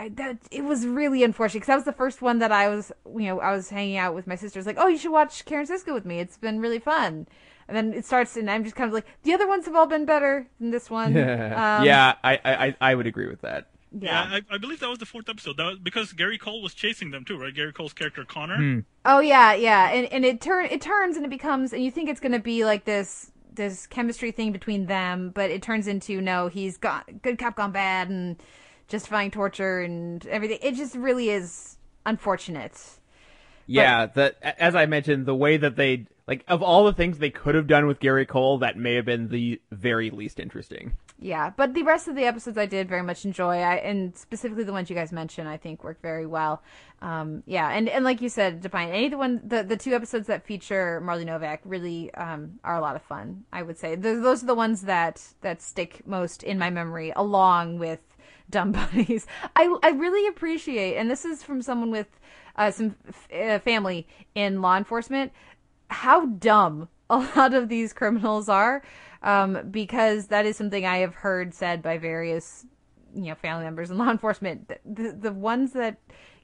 I, that it was really unfortunate because that was the first one that I was, you know, I was hanging out with my sisters. Like, oh, you should watch Karen Sisco with me. It's been really fun. And then it starts, and I'm just kind of like, the other ones have all been better than this one. Yeah, um, yeah, I, I, I would agree with that. Yeah, yeah I, I, believe that was the fourth episode. That was because Gary Cole was chasing them too, right? Gary Cole's character Connor. Hmm. Oh yeah, yeah, and and it turn it turns and it becomes, and you think it's going to be like this this chemistry thing between them, but it turns into no, he's got good cop gone bad, and justifying torture and everything. It just really is unfortunate. Yeah, but, the as I mentioned, the way that they like of all the things they could have done with Gary Cole, that may have been the very least interesting. Yeah, but the rest of the episodes I did very much enjoy. I and specifically the ones you guys mentioned, I think worked very well. Um, yeah, and and like you said, Deepayan, any of the one the the two episodes that feature Marley Novak really um, are a lot of fun. I would say those, those are the ones that that stick most in my memory, along with dumb bunnies. I I really appreciate, and this is from someone with uh, some f- uh, family in law enforcement, how dumb a lot of these criminals are, um, because that is something I have heard said by various you know family members in law enforcement. The the, ones that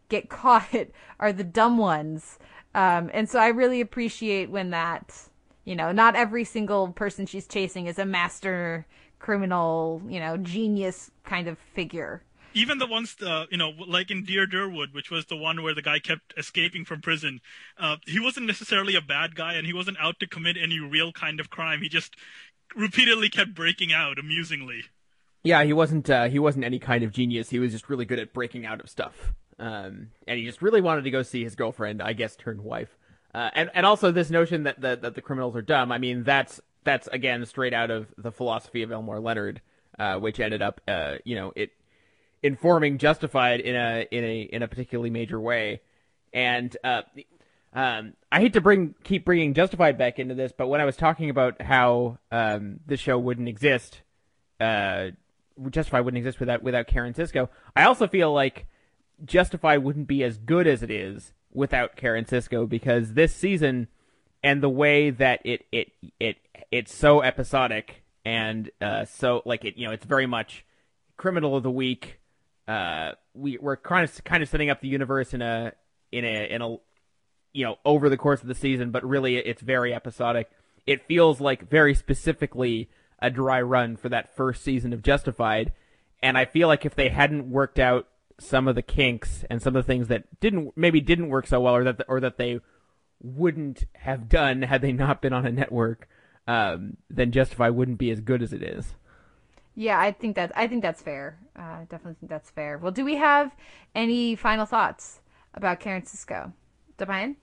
get caught are the dumb ones, um, and so I really appreciate when that. You know, not every single person she's chasing is a master criminal, you know, genius kind of figure. Even the ones, uh, you know, like in Dear Durwood, which was the one where the guy kept escaping from prison, uh, he wasn't necessarily a bad guy and he wasn't out to commit any real kind of crime. He just repeatedly kept breaking out amusingly. Yeah, he wasn't. Uh, he wasn't any kind of genius. He was just really good at breaking out of stuff. Um, and he just really wanted to go see his girlfriend, I guess, turned wife. Uh, and and also this notion that the, that the criminals are dumb. I mean, that's that's again straight out of the philosophy of Elmore Leonard, uh, which ended up, uh, you know, it informing Justified in a in a in a particularly major way. And uh, um, I hate to bring keep bringing Justified back into this, but when I was talking about how um, the show wouldn't exist, uh, Justified wouldn't exist without without Karen Sisco. I also feel like Justified wouldn't be as good as it is without Karen Sisco because this season and the way that it it it it's so episodic and uh, so like it you know it's very much criminal of the week. Uh, we we're kind of kind of setting up the universe in a in a in a you know over the course of the season, but really it's very episodic. It feels like very specifically a dry run for that first season of Justified, and I feel like if they hadn't worked out some of the kinks and some of the things that didn't maybe didn't work so well, or that or that they wouldn't have done had they not been on a network. um, then Justified wouldn't be as good as it is. Yeah, I think that I think that's fair. Uh, definitely think that's fair. Well, do we have any final thoughts about Karen Sisco, Deepayan?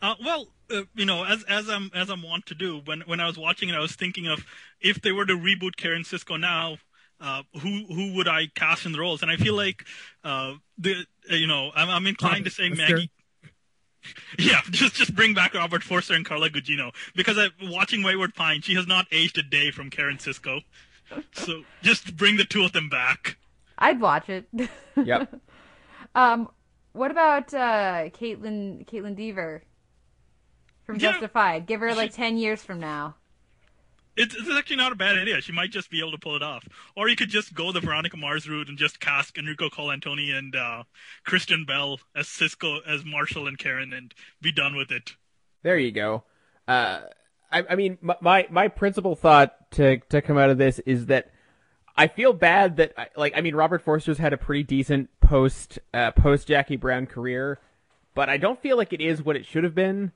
Uh, well, uh, you know, as as I'm as I'm wont to do, when when I was watching it, I was thinking of if they were to reboot Karen Sisco now, uh, who who would I cast in the roles? And I feel like uh, the uh, you know I'm, I'm inclined to say Maggie. Yeah, just just bring back Robert Forster and Carla Gugino because I watching Wayward Pine, she has not aged a day from Karen Sisco. So just bring the two of them back. I'd watch it. Yep. um, what about uh, Caitlin Kaitlyn Dever from Yeah. Justified? Give her like ten years from now. It's, it's actually not a bad idea. She might just be able to pull it off. Or you could just go the Veronica Mars route and just cast Enrico Colantoni and uh, Kristen Bell as Sisco, as Marshall and Karen, and be done with it. There you go. Uh, I, I mean, my, my my principal thought to to come out of this is that I feel bad that like I mean Robert Forster's had a pretty decent post uh, post Jackie Brown career, but I don't feel like it is what it should have been,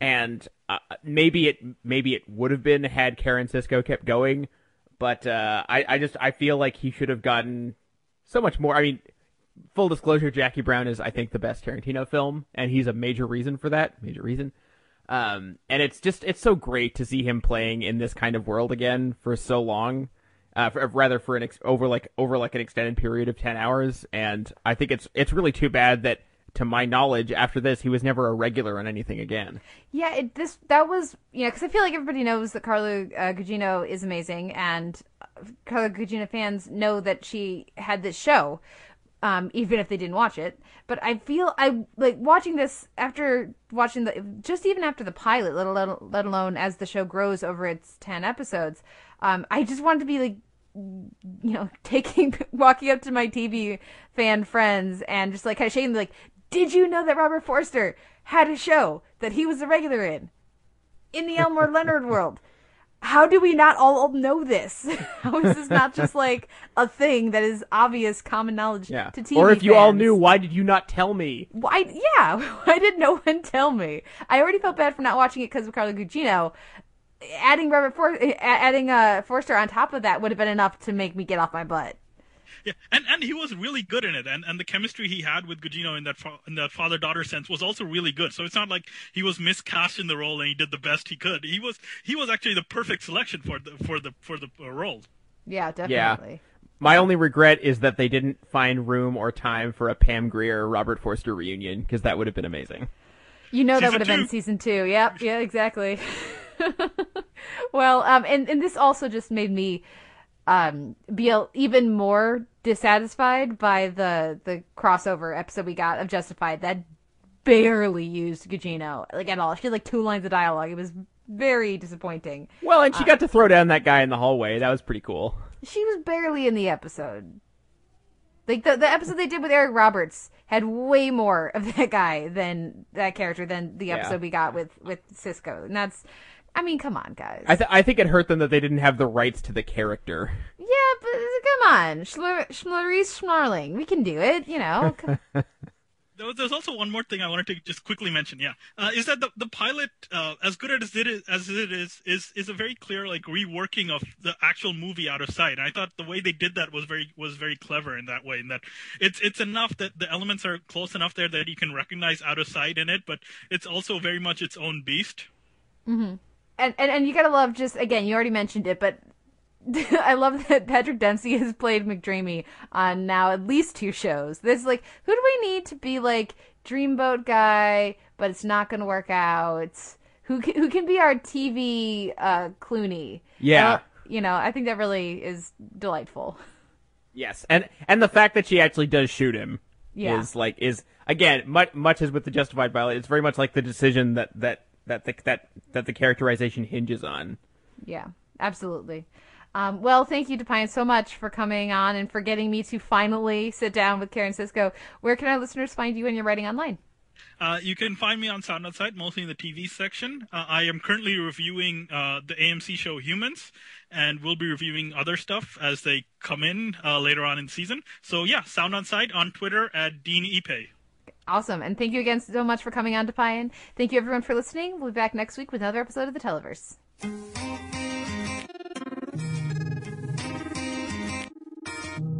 and uh, maybe it maybe it would have been had Karen Sisco kept going, but uh, I I just I feel like he should have gotten so much more. I mean, full disclosure, Jackie Brown is I think the best Tarantino film, and he's a major reason for that. Major reason. Um, and it's just it's so great to see him playing in this kind of world again for so long, uh, for, rather for an ex- over like over like an extended period of ten hours. And I think it's it's really too bad that, to my knowledge, after this he was never a regular on anything again. Yeah, it, this that was you know because I feel like everybody knows that Carla uh, Gugino is amazing, and Carla Gugino fans know that she had this show, um, even if they didn't watch it. But I feel I like watching this after watching the just even after the pilot, let alone let alone as the show grows over its ten episodes. Um, I just wanted to be like you know, taking walking up to my TV fan friends and just like kind of shaking, like, did you know that Robert Forster had a show that he was a regular in, in the Elmore Leonard world? How do we not all know this? How is this not just like a thing that is obvious common knowledge Yeah. to TV or if you all knew, why did you not tell me? Why? Yeah, why did no one tell me? I already felt bad for not watching it because of Carla Gugino. Adding Robert For- a- adding uh, Forster on top of that would have been enough to make me get off my butt. Yeah, and and he was really good in it, and and the chemistry he had with Gugino in that fa- in that father daughter sense was also really good. So it's not like he was miscast in the role and he did the best he could. He was he was actually the perfect selection for the for the for the uh, role. Yeah, definitely. Yeah. definitely. My only regret is that they didn't find room or time for a Pam Grier Robert Forster reunion because that would have been amazing. You know that would have been season two. Yep. Yeah. Exactly. well, um, and and this also just made me um be even more dissatisfied by the the crossover episode we got of Justified that barely used Gugino like at all. She had like two lines of dialogue. It was very disappointing. Well, and she Uh, got to throw down that guy in the hallway. That was pretty cool. She was barely in the episode. Like the the episode they did with Eric Roberts had way more of that guy than that character than the Yeah. episode we got with with Sisco. And that's, I mean, come on, guys. I, th- I think it hurt them that they didn't have the rights to the character. yeah, but come on, Schler- Schmlerice Schmarling, we can do it. You know, Come- There was- There's also one more thing I wanted to just quickly mention. Yeah, uh, is that the the pilot, uh, as good as it is, as it is, is is a very clear like reworking of the actual movie out of sight. And I thought the way they did that was very was very clever in that way. In that it's it's enough that the elements are close enough there that you can recognize out of sight in it, but it's also very much its own beast. hmm And, and and you gotta love just again. You already mentioned it, but I love that Patrick Dempsey has played McDreamy on now at least two shows. There's like, who do we need to be like Dreamboat guy, but it's not gonna work out. Who can, who can be our TV uh, Clooney? Yeah. Uh, you know, I think that really is delightful. Yes, and and the fact that she actually does shoot him Yeah. is like is again much much as with the Justified pilot. It's very much like the decision that that that the, that that the characterization hinges on. Yeah, absolutely. Um, well, thank you, Deepayan, so much for coming on and for getting me to finally sit down with Karen Sisco. Where can our listeners find you and your writing online? Uh, you can find me on Sound On Sight, mostly in the TV section. Uh, I am currently reviewing uh, the AMC show Humans, and we'll be reviewing other stuff as they come in uh, later on in season. So yeah, Sound On Sight on Twitter at Dean Ipe. Awesome. And thank you again so much for coming on to Pine. Thank you everyone for listening. We'll be back next week with another episode of the Televerse. Thank you.